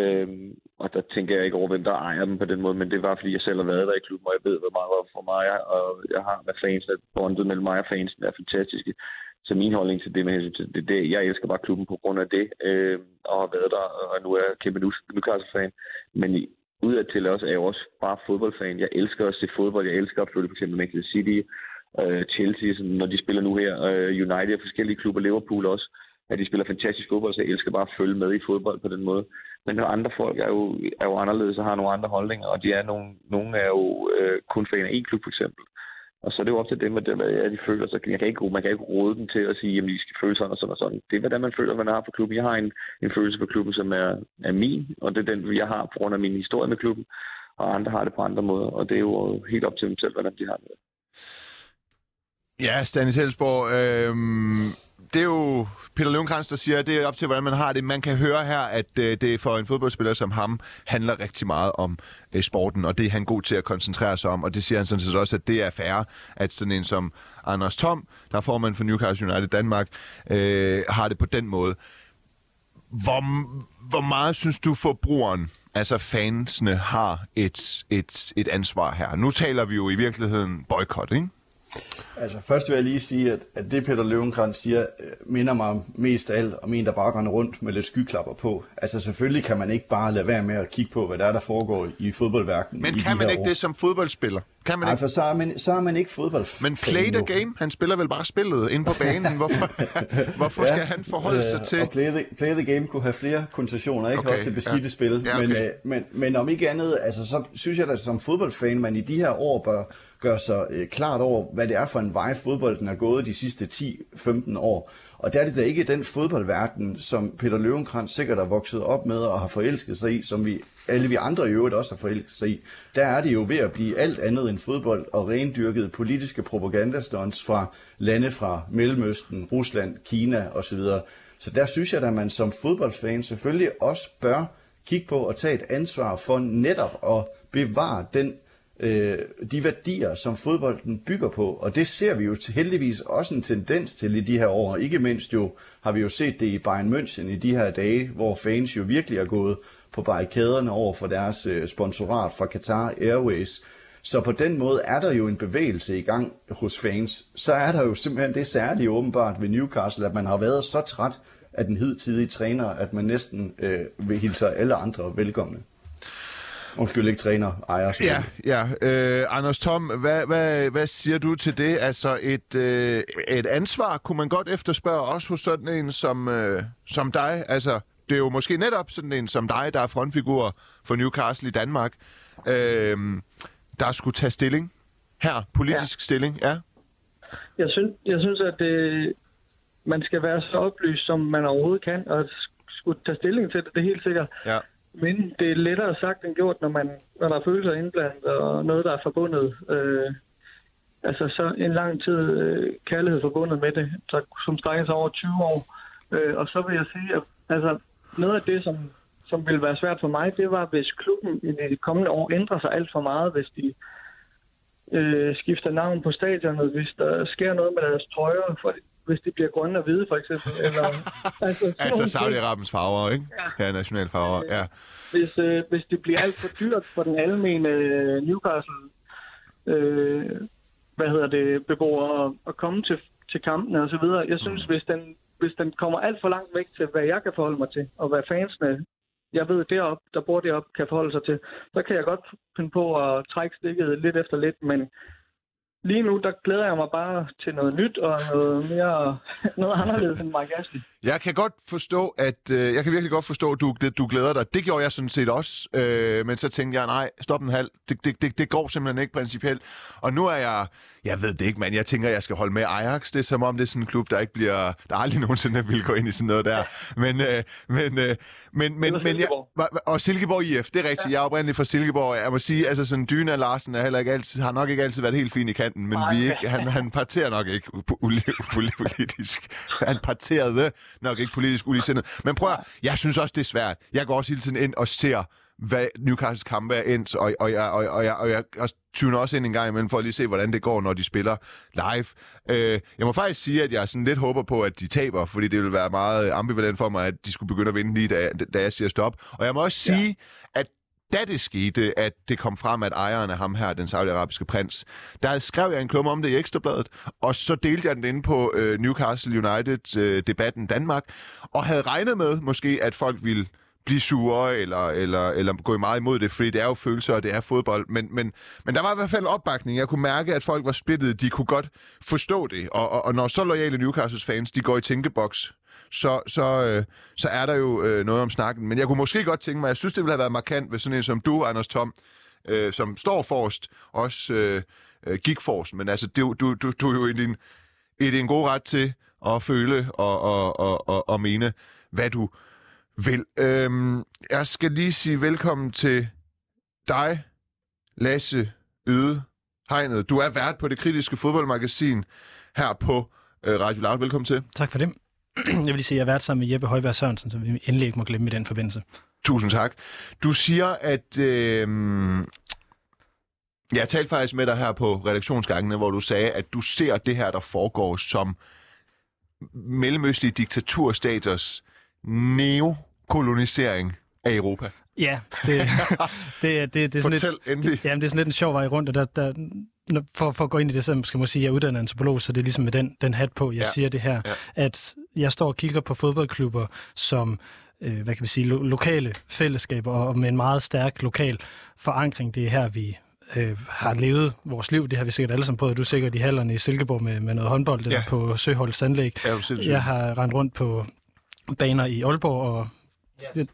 Øhm, og der tænker jeg ikke over, hvem der ejer dem på den måde, men det var, fordi jeg selv har været der i klubben, og jeg ved, hvor meget for mig og jeg har med fans, at bondet mellem mig og fansen er fantastiske. Så min holdning til det med hensyn til det, det, jeg elsker bare klubben på grund af det, øh, og har været der, og nu er jeg kæmpe Newcastle-fan. Men i, udadtil også er jeg også bare fodboldfan. Jeg elsker at se fodbold. Jeg elsker at følge for eksempel Manchester City, øh, Chelsea, sådan, når de spiller nu her, øh, United og forskellige klubber, Liverpool også, at de spiller fantastisk fodbold, så jeg elsker bare at følge med i fodbold på den måde. Men andre folk er jo, er jo anderledes og har nogle andre holdninger, og de er nogle, nogle er jo øh, kun fan af én klub for eksempel. Og så er det jo op til dem, at det, hvad de føler. Så jeg kan ikke, man kan ikke råde dem til at sige, at de skal føle sådan og sådan og sådan. Det er, hvordan man føler, man har for klubben. Jeg har en, en følelse for klubben, som er, er min, og det er den, jeg har på grund af min historie med klubben. Og andre har det på andre måder, og det er jo helt op til dem selv, hvordan de har det. Ja, Stanis Helsborg, øh, det er jo Peter Løvenkrantz, der siger, at det er op til, hvordan man har det. Man kan høre her, at øh, det for en fodboldspiller som ham handler rigtig meget om øh, sporten, og det er han god til at koncentrere sig om, og det siger han sådan set også, at det er færre, at sådan en som Anders Tom, der er formand for Newcastle United Danmark, øh, har det på den måde. Hvor, hvor meget synes du forbrugeren, altså fansene, har et, et, et ansvar her? Nu taler vi jo i virkeligheden boykot, ikke? Altså først vil jeg lige sige, at, at det Peter Løvenkrantz siger, øh, minder mig mest af alt om en, der bare går rundt med lidt skyklapper på. Altså selvfølgelig kan man ikke bare lade være med at kigge på, hvad der er, der foregår i fodboldverdenen. Men i kan man ikke år. det som fodboldspiller? Kan man Nej, ikke? for så er man, så er man ikke fodbold. Men play the game. Han spiller vel bare spillet ind på banen. Hvorfor, hvorfor skal han forholde sig til... Og play the, play the game kunne have flere konnotationer, ikke Okay, også det beskidte ja. spil. Ja, men, okay. øh, men, men om ikke andet, altså, så synes jeg da som fodboldfan, man i de her år bør gøre sig øh, klart over, hvad det er for en vej fodbolden er gået de sidste 10-15 år. Og der er det da ikke den fodboldverden, som Peter Løvenkrantz sikkert er vokset op med og har forelsket sig i, som vi alle vi andre i øvrigt også har forelsket sig i. Der er det jo ved at blive alt andet end fodbold og rendyrket politiske propagandastunts fra lande fra Mellemøsten, Rusland, Kina osv. Så der synes jeg, at man som fodboldfan selvfølgelig også bør kigge på og tage et ansvar for netop at bevare den øh, de værdier, som fodbolden bygger på. Og det ser vi jo til- heldigvis også en tendens til i de her år. Ikke mindst jo har vi jo set det i Bayern München i de her dage, hvor fans jo virkelig er gået på barrikaderne over for deres øh, sponsorat fra Qatar Airways. Så på den måde er der jo en bevægelse i gang hos fans. Så er der jo simpelthen det særlige åbenbart ved Newcastle, at man har været så træt af den hidtidige træner, at man næsten øh, vil hilse alle andre velkomne. Undskyld, ikke træner, ejer. Ja, ja. Øh, Anders Tom, hvad, hvad, hvad siger du til det? Altså et, øh, et ansvar kunne man godt efterspørge også hos sådan en som, øh, som dig. Altså, det er jo måske netop sådan en som dig, der er frontfigur for Newcastle i Danmark, øh, der skulle tage stilling her, politisk ja. stilling. Ja. Jeg synes, jeg synes at det, man skal være så oplyst, som man overhovedet kan, og skulle tage stilling til det, det er helt sikkert. Ja. Men det er lettere sagt end gjort, når, man, når der er følelser indblandet, og noget, der er forbundet. Øh, altså så en lang tid øh, kærlighed forbundet med det, så, som strækker sig over 20 år. Øh, og så vil jeg sige, at altså, noget af det, som, som ville være svært for mig, det var, hvis klubben i de kommende år ændrer sig alt for meget, hvis de øh, skifter navn på stadionet, hvis der sker noget med deres trøjer, for, hvis de bliver grønne og hvide, for eksempel. Eller, altså, Altså. Saudi-Arabiens farver, ikke? Ja, ja nationalfarver, ja. hvis, øh, hvis det bliver alt for dyrt for den almene øh, Newcastle øh, hvad hedder det, beboere at, at komme til, til kampene og så videre. Jeg synes, hvis den, hvis den kommer alt for langt væk til, hvad jeg kan forholde mig til, og hvad fansene, jeg ved derop, der bor derop, kan forholde sig til, så kan jeg godt finde på at trække stikket lidt efter lidt, men lige nu, der glæder jeg mig bare til noget nyt og noget mere, noget anderledes end Mike Ashley. Jeg kan godt forstå, at øh, jeg kan virkelig godt forstå, at du, det, du glæder dig. Det gjorde jeg sådan set også, øh, men så tænkte jeg, nej, stop en halv. Det, det, det, det går simpelthen ikke principielt. Og nu er jeg, jeg ved det ikke, men jeg tænker, jeg skal holde med Ajax. Det er som om, det er sådan en klub, der ikke bliver, der aldrig nogensinde vil gå ind i sådan noget der. Men, øh, men, øh, men, men, men jeg, og Silkeborg IF, det er rigtigt. Ja. Jeg er oprindeligt fra Silkeborg. Jeg må sige, altså sådan Dyna Larsen er heller ikke altid, har nok ikke altid været helt fin i kanten, men vi er ikke, han, han parterer nok ikke politisk. Han parterede nok ikke politisk uligesindet. Men prøv at, jeg synes også, det er svært. Jeg går også hele tiden ind og ser hvad Newcastles kampe er endt, og, og, jeg, og, og, jeg, og jeg og tuner også ind en gang imellem for at lige se, hvordan det går, når de spiller live. Øh, jeg må faktisk sige, at jeg sådan lidt håber på, at de taber, fordi det vil være meget ambivalent for mig, at de skulle begynde at vinde lige, da, da jeg siger stop. Og jeg må også sige, ja. at da det skete, at det kom frem, at ejeren af ham her, den saudiarabiske prins, der skrev jeg en klumme om det i Ekstrabladet, og så delte jeg den inde på øh, Newcastle United-debatten øh, Danmark, og havde regnet med måske, at folk ville blive sure eller, eller, eller gå meget imod det, fordi det er jo følelser, og det er fodbold. Men, men, men der var i hvert fald opbakning. Jeg kunne mærke, at folk var splittet. De kunne godt forstå det. Og, og, og når så lojale Newcastles fans, de går i tænkeboks, så, så, øh, så er der jo øh, noget om snakken. Men jeg kunne måske godt tænke mig, jeg synes, det ville have været markant, hvis sådan en som du, Anders Tom, øh, som står forrest, også øh, øh gik forrest. Men altså, du, du, du, du er jo i din, i din gode ret til at føle og, og, og, og, og mene, hvad du vil. Øhm, jeg skal lige sige velkommen til dig, Lasse Yde Hegnet. Du er vært på det kritiske fodboldmagasin her på øh, Radio Loud. Velkommen til. Tak for det. Jeg vil lige sige, at jeg har været sammen med Jeppe Højberg Sørensen, så vi endelig ikke må glemme i den forbindelse. Tusind tak. Du siger, at... Øh, jeg talte faktisk med dig her på redaktionsgangene, hvor du sagde, at du ser det her, der foregår som mellemøstlige diktaturstaters neokolonisering af Europa. Ja, det, det, det, det, er sådan Fortæl lidt, endelig. Jamen, det er sådan lidt en sjov vej rundt, og der, der, for, for at gå ind i det, så skal man sige, at jeg er uddannet antropolog, så det er ligesom med den, den hat på, jeg ja. siger det her, ja. at jeg står og kigger på fodboldklubber som øh, hvad kan vi sige, lo- lokale fællesskaber og med en meget stærk lokal forankring. Det er her, vi øh, har levet vores liv. Det har vi sikkert alle sammen prøvet. Du er sikkert i hallerne i Silkeborg med, med noget håndbold ja. eller på Søholds anlæg. Ja, jeg har rendt rundt på baner i Aalborg og yes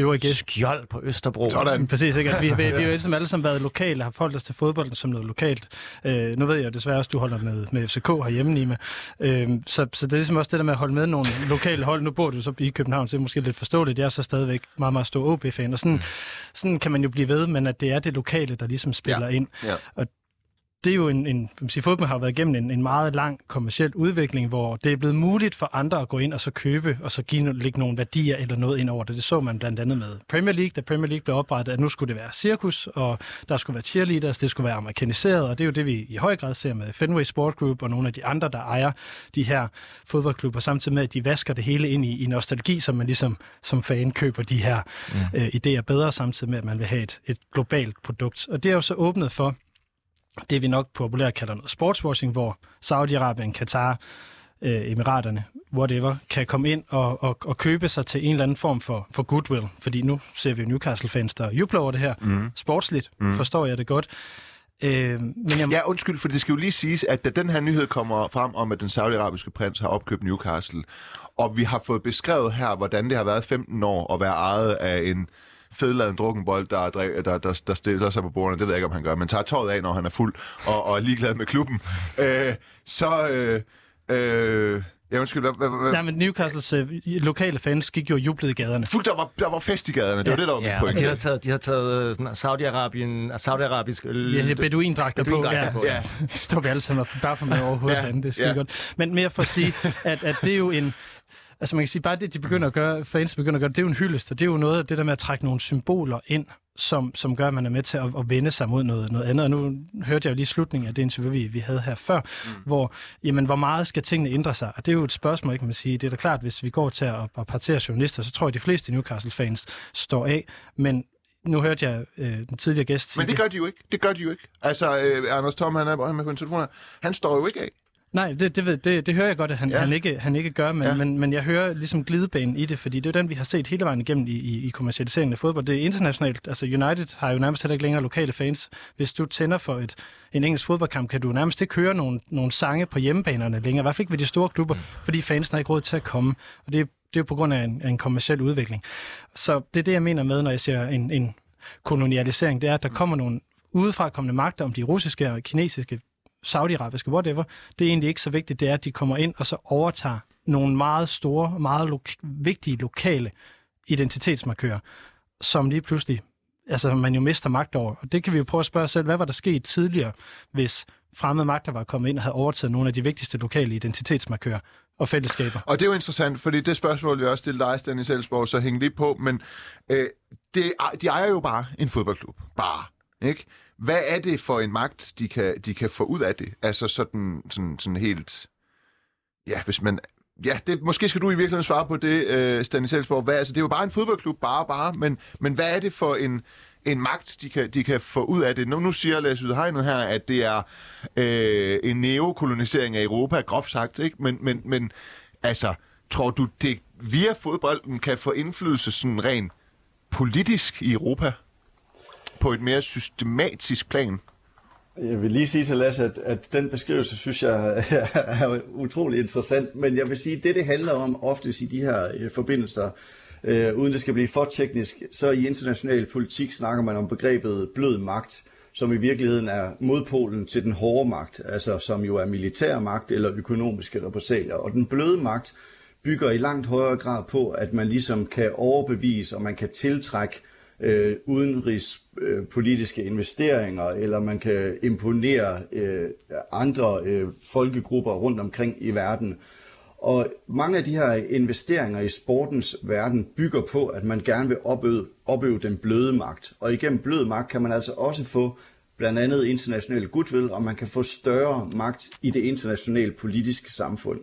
øvrige gæst. Skjold på Østerbro. Sådan. Præcis, ikke? vi, vi, vi, vi har jo ligesom alle sammen været lokale, har forholdt os til fodbold som noget lokalt. Øh, nu ved jeg desværre også, du holder med, med FCK herhjemme, Nima. Øh, så, så det er ligesom også det der med at holde med nogle lokale hold. Nu bor du så i København, så det er måske lidt forståeligt. Jeg er så stadigvæk meget, meget stor OB-fan, og sådan, mm. sådan kan man jo blive ved, men at det er det lokale, der ligesom spiller ja. ind. Ja. Og det er jo en, en sige, fodbold har været igennem en, en meget lang kommersiel udvikling, hvor det er blevet muligt for andre at gå ind og så købe, og så give lægge nogle værdier eller noget ind over det. Det så man blandt andet med Premier League, da Premier League blev oprettet, at nu skulle det være cirkus, og der skulle være cheerleaders, det skulle være amerikaniseret, og det er jo det, vi i høj grad ser med Fenway Sport Group og nogle af de andre, der ejer de her fodboldklubber, samtidig med, at de vasker det hele ind i, i nostalgi, som man ligesom som fan køber de her mm. øh, idéer bedre, samtidig med, at man vil have et, et globalt produkt. Og det er jo så åbnet for, det vi nok populært kalder noget sportswashing, hvor Saudi-Arabien, Katar, øh, Emiraterne, whatever, kan komme ind og, og, og købe sig til en eller anden form for, for goodwill. Fordi nu ser vi jo Newcastle-fans, der jubler over det her. Mm. Sportsligt mm. forstår jeg det godt. Øh, men jeg... Ja, undskyld, for det skal jo lige siges, at da den her nyhed kommer frem om, at den saudiarabiske prins har opkøbt Newcastle, og vi har fået beskrevet her, hvordan det har været 15 år at være ejet af en fedladen drukkenbold, der, der, der, der, der stiller sig på bordene. Det ved jeg ikke, om han gør, men tager tøjet af, når han er fuld og, og er ligeglad med klubben. Øh, så... Øh, øh, Ja, undskyld. Hvad, hvad, hvad? Nej, men Newcastles øh, lokale fans gik jo jublet i gaderne. Fuldt, der var, der var fest i gaderne. Det ja. var det, der var ja, point. de har taget, de har taget øh, sådan Saudi-Arabien, Saudi-arabisk... Øh, ja, beduindragter på. Ja. på. Ja. står vi alle sammen bare for med overhovedet ja. det er ja. godt. Men mere for at sige, at, at det er jo en... Altså man kan sige, bare det, de begynder at gøre, fans begynder at gøre, det er jo en hyldest, og det er jo noget af det der med at trække nogle symboler ind, som, som gør, at man er med til at, at vende sig mod noget, noget andet. Og nu hørte jeg jo lige slutningen af det interview, vi, vi havde her før, mm. hvor, jamen, hvor meget skal tingene ændre sig? Og det er jo et spørgsmål, ikke man sige. Det er da klart, hvis vi går til at, at partere journalister, så tror jeg, de fleste Newcastle-fans står af. Men nu hørte jeg øh, den tidligere gæst Men det gør de jo ikke. Det gør de jo ikke. Altså, øh, Anders Tom, han er med på en telefon Han står jo ikke af. Nej, det, det, ved, det, det hører jeg godt, at han, ja. han, ikke, han ikke gør, men, ja. men, men jeg hører ligesom glidebanen i det, fordi det er den, vi har set hele vejen igennem i, i, i kommercialiseringen af fodbold. Det er internationalt. Altså United har jo nærmest heller ikke længere lokale fans. Hvis du tænder for et, en engelsk fodboldkamp, kan du nærmest ikke høre nogle, nogle sange på hjemmebanerne længere. I hvert fald ikke ved de store klubber, mm. fordi fans har ikke råd til at komme. Og det, det er jo på grund af en, en kommersiel udvikling. Så det er det, jeg mener med, når jeg siger en, en kolonialisering, det er, at der kommer nogle udefra kommende magter, om de russiske og kinesiske saudiarabiske, whatever, det er egentlig ikke så vigtigt, det er, at de kommer ind og så overtager nogle meget store, meget lo- vigtige lokale identitetsmarkører, som lige pludselig altså, man jo mister magt over. Og det kan vi jo prøve at spørge os selv, hvad var der sket tidligere, hvis fremmede magter var kommet ind og havde overtaget nogle af de vigtigste lokale identitetsmarkører? og fællesskaber. Og det er jo interessant, fordi det spørgsmål, vi også stillede dig, Stanis Elsborg, så hæng lige på, men øh, det, de ejer jo bare en fodboldklub. Bare. Ikke? Hvad er det for en magt, de kan, de kan få ud af det? Altså sådan, sådan, sådan helt... Ja, hvis man... Ja, det, måske skal du i virkeligheden svare på det, øh, Stanley Selsborg. Hvad, altså, det er jo bare en fodboldklub, bare, bare. Men, men hvad er det for en, en magt, de kan, de kan få ud af det? Nu, nu siger Lars Ydhegnet her, at det er øh, en neokolonisering af Europa, groft sagt. Ikke? Men, men, men altså, tror du, det via fodbolden kan få indflydelse sådan rent politisk i Europa? På et mere systematisk plan? Jeg vil lige sige til Lasse, at, at den beskrivelse synes jeg er utrolig interessant, men jeg vil sige, at det, det handler om oftest i de her øh, forbindelser, øh, uden det skal blive for teknisk, så i international politik snakker man om begrebet blød magt, som i virkeligheden er modpolen til den hårde magt, altså som jo er militær magt eller økonomiske repressalier. Og den bløde magt bygger i langt højere grad på, at man ligesom kan overbevise og man kan tiltrække øh, udenrigs øh, investeringer, eller man kan imponere øh, andre øh, folkegrupper rundt omkring i verden. Og mange af de her investeringer i sportens verden bygger på, at man gerne vil opøve, opøve den bløde magt. Og igennem blød magt kan man altså også få blandt andet international goodwill, og man kan få større magt i det internationale politiske samfund.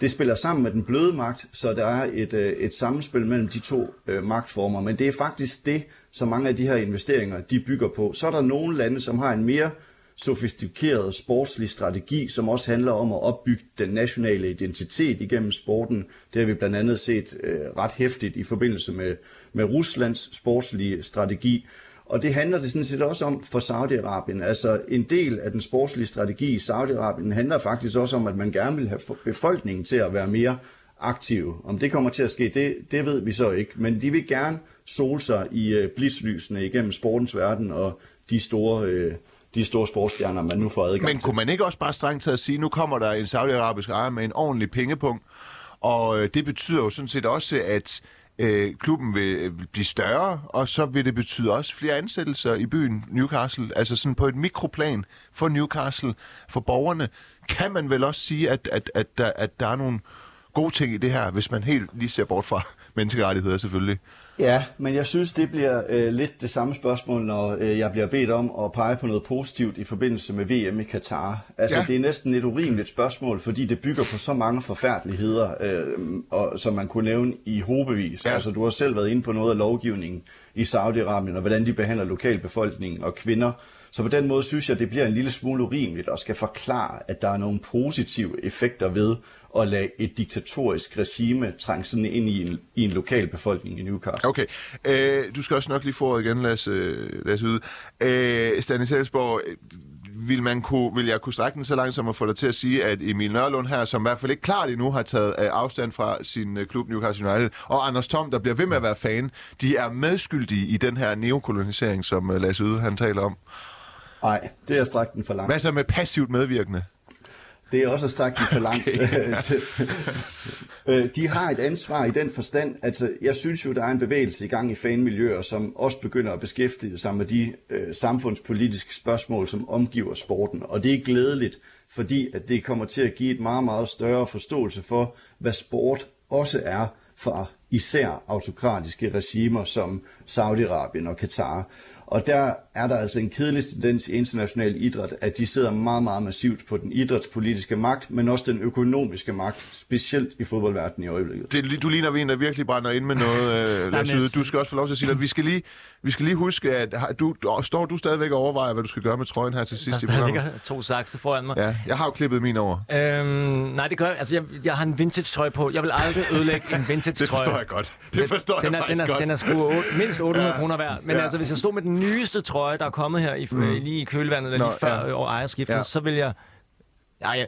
Det spiller sammen med den bløde magt, så der er et, øh, et samspil mellem de to øh, magtformer. Men det er faktisk det, som mange af de her investeringer de bygger på. Så er der nogle lande, som har en mere sofistikeret sportslig strategi, som også handler om at opbygge den nationale identitet igennem sporten. Det har vi blandt andet set øh, ret hæftigt i forbindelse med, med Ruslands sportslige strategi. Og det handler det sådan set også om for Saudi-Arabien. Altså en del af den sportslige strategi i Saudi-Arabien handler faktisk også om, at man gerne vil have befolkningen til at være mere aktive. Om det kommer til at ske, det, det ved vi så ikke. Men de vil gerne sole sig i uh, blitzlysene igennem sportens verden og de store... Uh, de store sportsstjerner, man nu får adgang Men kunne man ikke også bare strengt til at sige, nu kommer der en saudiarabisk ejer med en ordentlig pengepunkt, og øh, det betyder jo sådan set også, at øh, klubben øh, vil blive større, og så vil det betyde også flere ansættelser i byen Newcastle, altså sådan på et mikroplan for Newcastle, for borgerne. Kan man vel også sige, at, at, at, der, at der er nogle gode ting i det her, hvis man helt lige ser bort fra menneskerettigheder selvfølgelig? Ja, men jeg synes, det bliver øh, lidt det samme spørgsmål, når øh, jeg bliver bedt om at pege på noget positivt i forbindelse med VM i Katar. Altså, ja. det er næsten et urimeligt spørgsmål, fordi det bygger på så mange forfærdeligheder, øh, og, som man kunne nævne i hobevis. Ja. Altså, du har selv været inde på noget af lovgivningen i Saudi-Arabien, og hvordan de behandler lokalbefolkningen og kvinder. Så på den måde synes jeg, det bliver en lille smule urimeligt at skal forklare, at der er nogle positive effekter ved at lade et diktatorisk regime trænge sådan ind i en, i en lokal befolkning i Newcastle. Okay. Øh, du skal også nok lige få igen, Lasse, Lasse Yde. Øh, Stanislavsborg, øh, vil, man kunne, vil jeg kunne strække den så langt som at få dig til at sige, at Emil Nørlund her, som i hvert fald ikke klart endnu har taget øh, afstand fra sin øh, klub Newcastle United, og Anders Tom, der bliver ved med at være fan, de er medskyldige i den her neokolonisering, som Lasse Yde han taler om. Nej, det er strækt den for langt. Hvad så med passivt medvirkende? Det er også strækt den for langt. Øh, de har et ansvar i den forstand, altså jeg synes jo, der er en bevægelse i gang i fanmiljøer, som også begynder at beskæftige sig med de øh, samfundspolitiske spørgsmål, som omgiver sporten. Og det er glædeligt, fordi at det kommer til at give et meget, meget større forståelse for, hvad sport også er for især autokratiske regimer som Saudi-Arabien og Katar. Og der er der altså en kedelig tendens i international idræt, at de sidder meget, meget massivt på den idrætspolitiske magt, men også den økonomiske magt, specielt i fodboldverdenen i øjeblikket. Det, du ligner en, der virkelig brænder ind med noget, øh, Lasse Du skal også få lov til at sige at vi skal lige, vi skal lige huske, at du, står du stadigvæk og overvejer, hvad du skal gøre med trøjen her til sidst der, i Der ligger to sakse foran mig. Ja, jeg har jo klippet min over. Øhm, nej, det gør jeg. Altså, jeg, jeg har en vintage trøje på. Jeg vil aldrig ødelægge en vintage trøje. det forstår jeg godt. Det forstår den, jeg er, faktisk den er, godt. Den er sgu mindst 800 ja. kroner værd. Men ja. altså, hvis jeg stod med den nyeste trøje, der er kommet her i, mm. lige i kølvandet, Nå, lige før ja. år ejerskiftet, ja. så vil jeg... Ja, jeg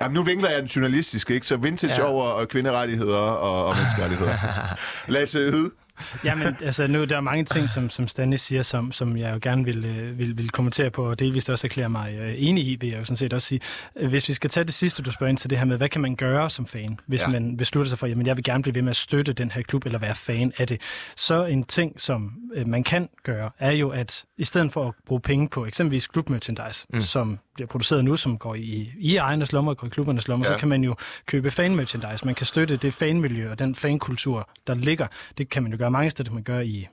Jamen, nu vinkler jeg den journalistiske, ikke? Så vintage ja. over og kvinderettigheder og, og menneskerettigheder. Lasse Yde, Jamen, altså nu, der er mange ting, som, som Stanley siger, som, som jeg jo gerne vil, øh, vil, vil kommentere på, og delvist også erklære mig øh, enig i, vil jeg jo sådan set også sige. Øh, Hvis vi skal tage det sidste, du spørger ind til det her med, hvad kan man gøre som fan, hvis Ja. man beslutter sig for, jamen jeg vil gerne blive ved med at støtte den her klub, eller være fan af det. Så en ting, som øh, man kan gøre, er jo, at i stedet for at bruge penge på eksempelvis klubmerchandise, mm. som bliver produceret nu, som går i, i ejernes lommer og går i klubbernes lommer, ja. så kan man jo købe fanmerchandise. Man kan støtte det fanmiljø og den fankultur, der ligger. Det kan man jo gøre mange steder. Man gøre i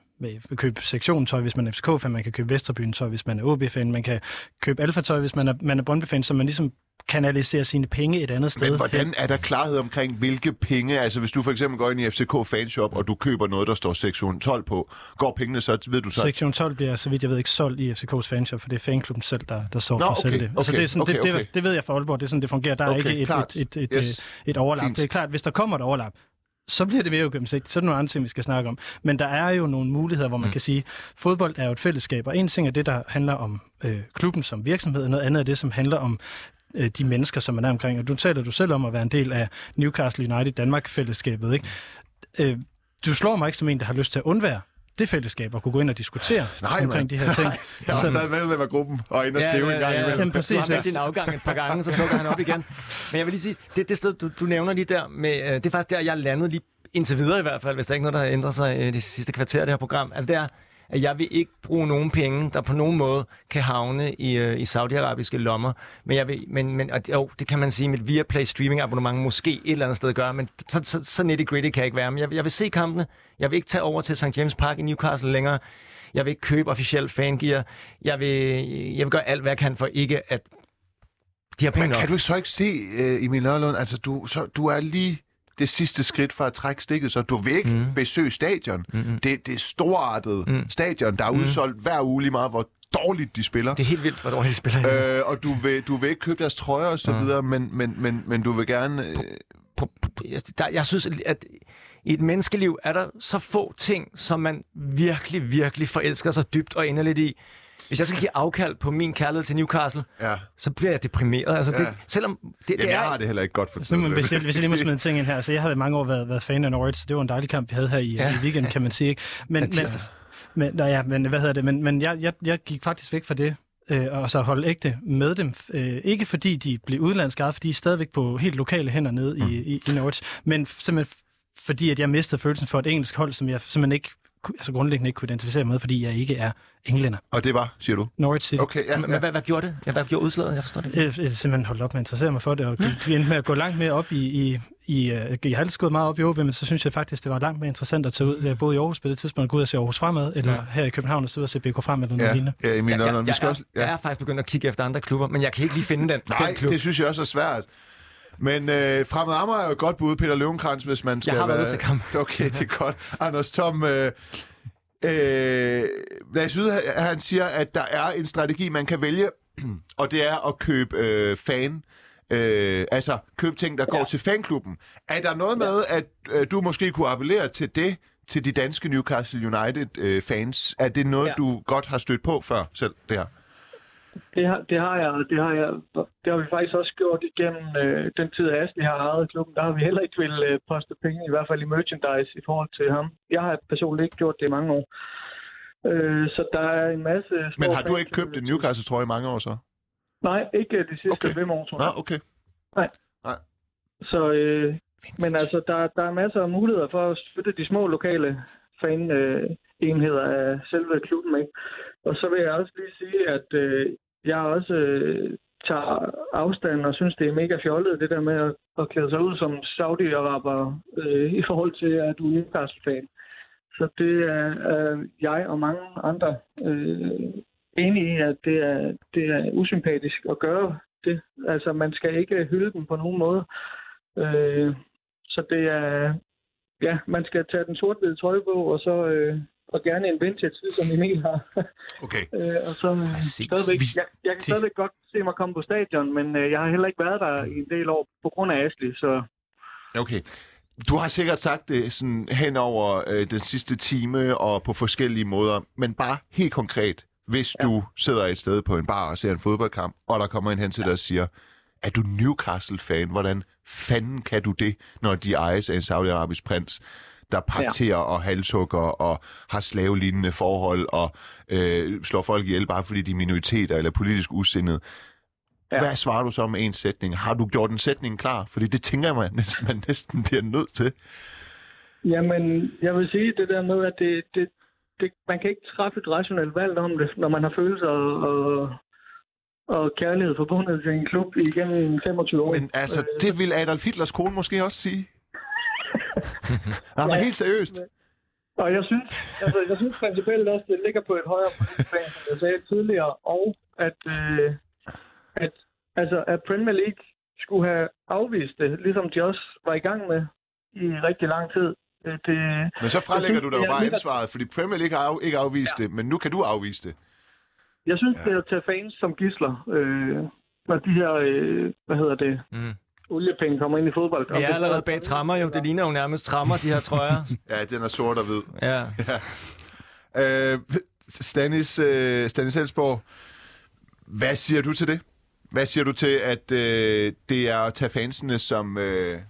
købe sektiontøj, hvis man er FCK-fan, man kan købe Vesterbyen-tøj, hvis man er OB-fan, man kan købe Alfa-tøj, hvis man er, man er Brøndby-fan, så man ligesom kanaliserer sine penge et andet sted. Men hvordan er der klarhed omkring, hvilke penge, altså hvis du for eksempel går ind i FCK fanshop, og du køber noget, der står sektion 12 på, går pengene så, ved du så... Sektion 12 bliver, så vidt jeg ved, ikke solgt i FCK's fanshop, for det er fanklubben selv, der, der står Nå, for at sælge okay, det. Altså, okay, det, er sådan, okay, det, okay. det, det, ved jeg fra Aalborg, det er sådan, det fungerer. Der er Okay, ikke et, klart. et, et, et, Yes. et overlap. Fint. Det er klart, hvis der kommer et overlap, så bliver det mere ugennemsigtigt. Så er det nogle andre ting, vi skal snakke om. Men der er jo nogle muligheder, hvor man mm. kan sige, fodbold er jo et fællesskab, og en ting er det, der handler om øh, klubben som virksomhed, og noget andet er det, som handler om øh, de mennesker, som man er omkring. Og du taler du selv om at være en del af Newcastle United Danmark-fællesskabet, ikke? Øh, du slår mig ikke som en, der har lyst til at undvære det fællesskab og kunne gå ind og diskutere Nej, omkring mand. de her ting. Jeg har stadig medlem af gruppen, og ind og skrive en gang imellem. Jamen, præcis, Du har ja. din afgang et par gange, så dukker han op igen. Men jeg vil lige sige, det, det sted, du, du nævner lige der, med, øh, det er faktisk der, jeg landet lige indtil videre i hvert fald, hvis der ikke er noget, der har ændret sig øh, de sidste kvarter af det her program. Altså det er, at jeg vil ikke bruge nogen penge, der på nogen måde kan havne i, øh, i saudiarabiske lommer. Men jeg vil, men, men og, det- jo, det kan man sige, mit Viaplay streaming abonnement måske et eller andet sted gør, men så, så, så nitty gritty kan jeg ikke være. Men jeg, jeg vil se kampene. Jeg vil ikke tage over til St. James Park i Newcastle længere. Jeg vil ikke købe officiel fangear. Jeg vil, jeg vil gøre alt, hvad jeg kan for ikke at de har penge Men nok. kan du så ikke se, uh, Emil Nørlund, altså du, så, du er lige det sidste skridt for at trække stikket, så du vil ikke mm. besøge stadion. Mm-hmm. Det, det er storartet mm. stadion, der er udsolgt hver uge lige meget, hvor dårligt de spiller. Det er helt vildt, hvor dårligt de spiller. Øh, og du vil, du vil ikke købe deres trøjer og så videre, men, men, men, men du vil gerne... Øh, på, på, jeg- der, jeg synes, at i et menneskeliv er der så få ting, som man virkelig, virkelig forelsker sig dybt og inderligt i. Hvis jeg skal give afkald på min kærlighed til Newcastle, ja. så bliver jeg deprimeret. Altså, Ja. det, selvom det, det Jamen, jeg er... har det heller ikke godt for Så nu, tiden. hvis, jeg, hvis jeg lige må smide en ting ind her, så jeg havde i mange år været, været fan af Norwich, så det var en dejlig kamp, vi havde her i, Ja. ja. i weekenden, kan man sige. Ikke? Men, Ja, men, men, nå ja, men hvad hedder det? Men, men jeg, jeg, jeg gik faktisk væk fra det, øh, og så holde ægte med dem. Øh, ikke fordi de blev udenlandske ejet, fordi de er stadigvæk på helt lokale hænder nede i, i, i Norwich, men simpelthen fordi, at jeg mistede følelsen for et engelsk hold, som jeg simpelthen ikke altså grundlæggende ikke kunne identificere med, fordi jeg ikke er englænder. Og det var, siger du? Norwich City. Okay, ja. Men, ja. hvad, hvad gjorde det? Ja, hvad gjorde udslaget? Jeg forstår det ikke. Jeg, jeg simpelthen holdt op med at interessere mig for det, og vi endte med at gå langt mere op i... i i, jeg har altid gået meget op i OB, men så synes jeg faktisk, det var langt mere interessant at tage ud. Da jeg boede i Aarhus på det tidspunkt, at gå ud og se Aarhus Fremad, eller Ja. her i København og stå ud og se BK Frem, eller noget Ja, lignende. ja Emil Jeg, jeg, vi jeg, skal er, også... jeg er faktisk begyndt at kigge efter andre klubber, men jeg kan ikke lige finde den, Nej, den klub. det synes jeg også er svært. Men øh, Fremad Amager er jo et godt bud, Peter Løvenkrantz, hvis man skal har været være... til kamp. Okay, det er godt. Anders Tom, øh, øh, Lars Yde, han siger, at der er en strategi, man kan vælge, og det er at købe øh, fan. Øh, altså købe ting, der går til fanklubben. Er der noget med, at øh, du måske kunne appellere til det, til de danske Newcastle United øh, fans? Er det noget, Ja. du godt har stødt på før selv, det her? Det har, det har jeg, og det har jeg, det har vi faktisk også gjort igennem øh, den tid, Asli har ejet klubben. Der har vi heller ikke vil øh, poste penge, i hvert fald i merchandise i forhold til ham. Jeg har personligt ikke gjort det i mange år. Øh, så der er en masse... Men har du ikke købt en Newcastle-trøje i mange år så? Nej, ikke de sidste Okay. okay. fem år, tror jeg. okay. Så, øh, men altså, der, der er masser af muligheder for at støtte de små lokale fan, øh, enheder af selve klubben. Ikke? Og så vil jeg også lige sige, at øh, jeg også øh, tager afstand og synes, det er mega fjollet, det der med at, at klæde sig ud som Saudi-Araber øh, i forhold til, at du er Newcastle-fan. Så det er, øh, jeg og mange andre øh, enige i, at det er, det er usympatisk at gøre det. Altså, man skal ikke hylde dem på nogen måde. Øh, så det er, ja, man skal tage den sort-hvide trøje på, og så øh, og gerne en vintage, som Emil har. Okay. øh, og så øh, Præcis. stadigvæk, jeg, jeg kan stadigvæk godt se mig komme på stadion, men øh, jeg har heller ikke været der i en del år på grund af Asli, så Okay. Du har sikkert sagt det sådan hen over øh, den sidste time og på forskellige måder, men bare helt konkret, hvis ja. du sidder et sted på en bar og ser en fodboldkamp, og der kommer en hen til dig og siger, er du Newcastle-fan? Hvordan fanden kan du det, når de ejes af en saudiarabisk prins? Der parterer ja. og halshugger og har slavelignende forhold og øh, slår folk ihjel bare fordi de er minoriteter eller politisk usindede. Ja. Hvad svarer du så med en sætning? Har du gjort en sætning klar? Fordi det tænker jeg, man næsten, man næsten bliver nødt til. Jamen, jeg vil sige det der med, at det, det, det, man kan ikke træffe et rationelt valg om det, når man har følelser og, og, kærlighed forbundet til en klub igennem 25 år. Men altså, øh, det vil Adolf Hitlers kone måske også sige. Nej, men helt seriøst. Og jeg synes, altså, jeg synes principielt også, det ligger på et højere plan, som jeg sagde tidligere, og at, øh, at, altså, at Premier League skulle have afvist det, ligesom de også var i gang med i rigtig lang tid. Det, men så frelægger du dig jo bare ligger... ansvaret, fordi Premier League har ikke afvist ja. det, men nu kan du afvise det. Jeg synes, ja. det er at tage fans som gisler, øh, når de her, øh, hvad hedder det, mm. Oliepenge kommer ind i fodbold. Det er allerede bag trammer jo. Det ligner jo nærmest trammer, de her trøjer. ja, den er sort og hvid. Ja. ja. Øh, Stanis, øh, Stanis Elsborg, hvad siger du til det? Hvad siger du til, at øh, det er at tage fansene som, øh,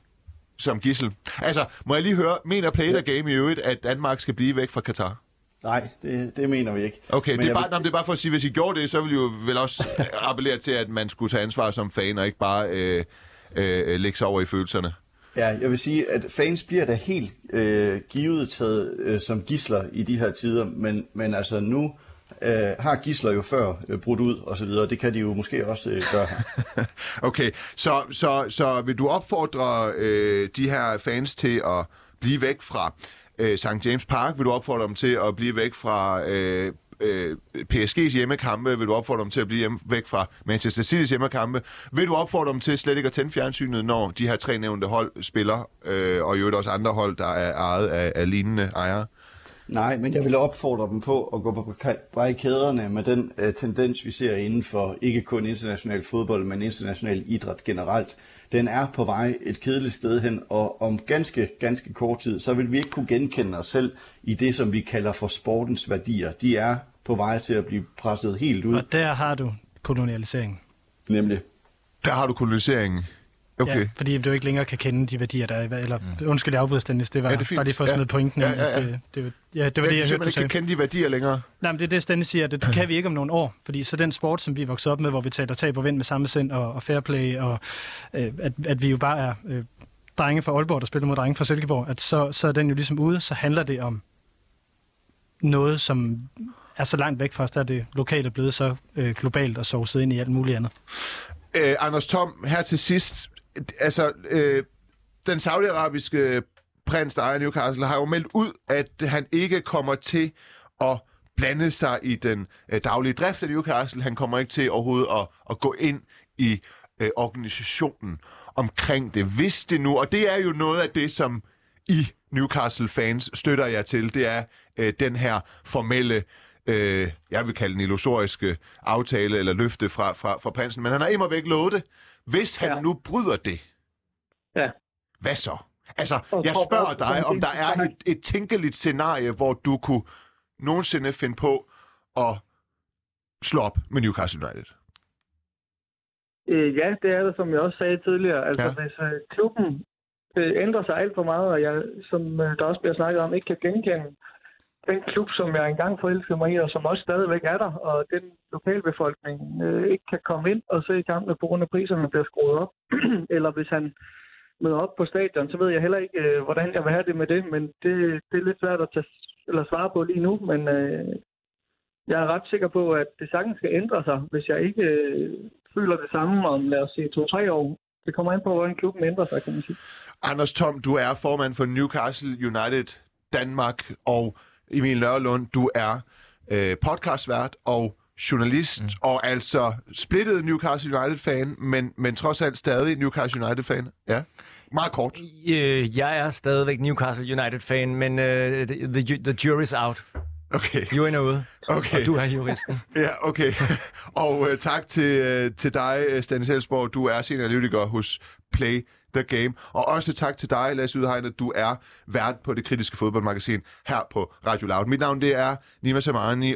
som gissel? Altså, må jeg lige høre, mener Play the Game i øvrigt, at Danmark skal blive væk fra Katar? Nej, det, det mener vi ikke. Okay, det er, bare, vil... det er bare for at sige, hvis I gjorde det, så ville I jo vel også appellere til, at man skulle tage ansvar som fan, og ikke bare øh, øh, lægge sig over i følelserne. Ja, jeg vil sige, at fans bliver da helt øh, givet taget øh, som gisler i de her tider, men, men altså nu øh, har gisler jo før øh, brudt ud og så videre. Det kan de jo måske også øh, gøre her. okay, så, så, så vil du opfordre øh, de her fans til at blive væk fra øh, St. James Park? Vil du opfordre dem til at blive væk fra øh, øh, PSG's hjemmekampe? Vil du opfordre dem til at blive hjemme, væk fra Manchester City's hjemmekampe? Vil du opfordre dem til slet ikke at tænde fjernsynet, når de her tre nævnte hold spiller, øh, og i øvrigt også andre hold, der er ejet af, af lignende ejere? Nej, men jeg vil opfordre dem på at gå på barrikaderne med den øh, tendens, vi ser inden for ikke kun international fodbold, men international idræt generelt. Den er på vej et kedeligt sted hen, og om ganske, ganske kort tid, så vil vi ikke kunne genkende os selv i det, som vi kalder for sportens værdier. De er på vej til at blive presset helt ud. Og der har du kolonialisering. Nemlig. Der har du kolonialiseringen. Okay. Ja, fordi du ikke længere kan kende de værdier, der er. Eller, mm. undskyld, jeg afbryder Dennis. Det var ja, det bare lige for at smide ja. pointen. Ja, ja, ja. Det, det, ja, det var ja, det, jeg hørte, du ikke kan kende de værdier længere? Nej, men det er det, Dennis siger. Det, det kan vi ikke om nogle år. Fordi så den sport, som vi er vokset op med, hvor vi taler tab og vind med samme sind og, og fair play, og øh, at, at vi jo bare er øh, drenge fra Aalborg, der spiller mod drenge fra Silkeborg, at så, så er den jo ligesom ude, så handler det om noget, som er så langt væk fra os, der er det lokale blevet så øh, globalt og sovset ind i alt muligt andet. Øh, Anders Tom, her til sidst, altså, øh, den saudiarabiske prins, der ejer Newcastle, har jo meldt ud, at han ikke kommer til at blande sig i den øh, daglige drift af Newcastle. Han kommer ikke til overhovedet at, at gå ind i øh, organisationen omkring det. Hvis det nu, og det er jo noget af det, som I Newcastle-fans støtter jer til, det er øh, den her formelle øh, jeg vil kalde den illusoriske aftale eller løfte fra, fra, fra prinsen, men han har imod væk lovet det. Hvis han ja. nu bryder det, ja. hvad så? Altså, jeg spørger dig, om der er et, et tænkeligt scenarie, hvor du kunne nogensinde finde på at slå op med Newcastle United. Øh, ja, det er det, som jeg også sagde tidligere. Altså, ja. hvis uh, klubben uh, ændrer sig alt for meget, og jeg, som uh, der også bliver snakket om, ikke kan genkende den klub, som jeg engang forelskede mig i, og som også stadigvæk er der, og den lokalbefolkning øh, ikke kan komme ind og se kampene på grund af priserne bliver skruet op. Eller hvis han møder op på stadion, så ved jeg heller ikke, øh, hvordan jeg vil have det med det, men det, det er lidt svært at tage, eller svare på lige nu, men øh, jeg er ret sikker på, at det sagtens skal ændre sig, hvis jeg ikke øh, føler det samme om, lad os sige, to-tre år. Det kommer ind på, hvordan klubben ændrer sig, kan man sige. Anders Tom, du er formand for Newcastle United Danmark, og Emil Nørlund, du er øh, podcastvært og journalist, mm. og altså splittet Newcastle United-fan, men, men trods alt stadig Newcastle United-fan. Ja, meget kort. Øh, jeg er stadigvæk Newcastle United-fan, men uh, the, the, the jury's out. Okay. You er ude, okay. og du er juristen. ja, okay. og uh, tak til, uh, til dig, Stanis Helsborg. Du er senioranalytiker hos Play The Game. Og også tak til dig, Lasse Udhegn, at du er vært på det kritiske fodboldmagasin her på Radio Loud. Mit navn det er Nima Samani.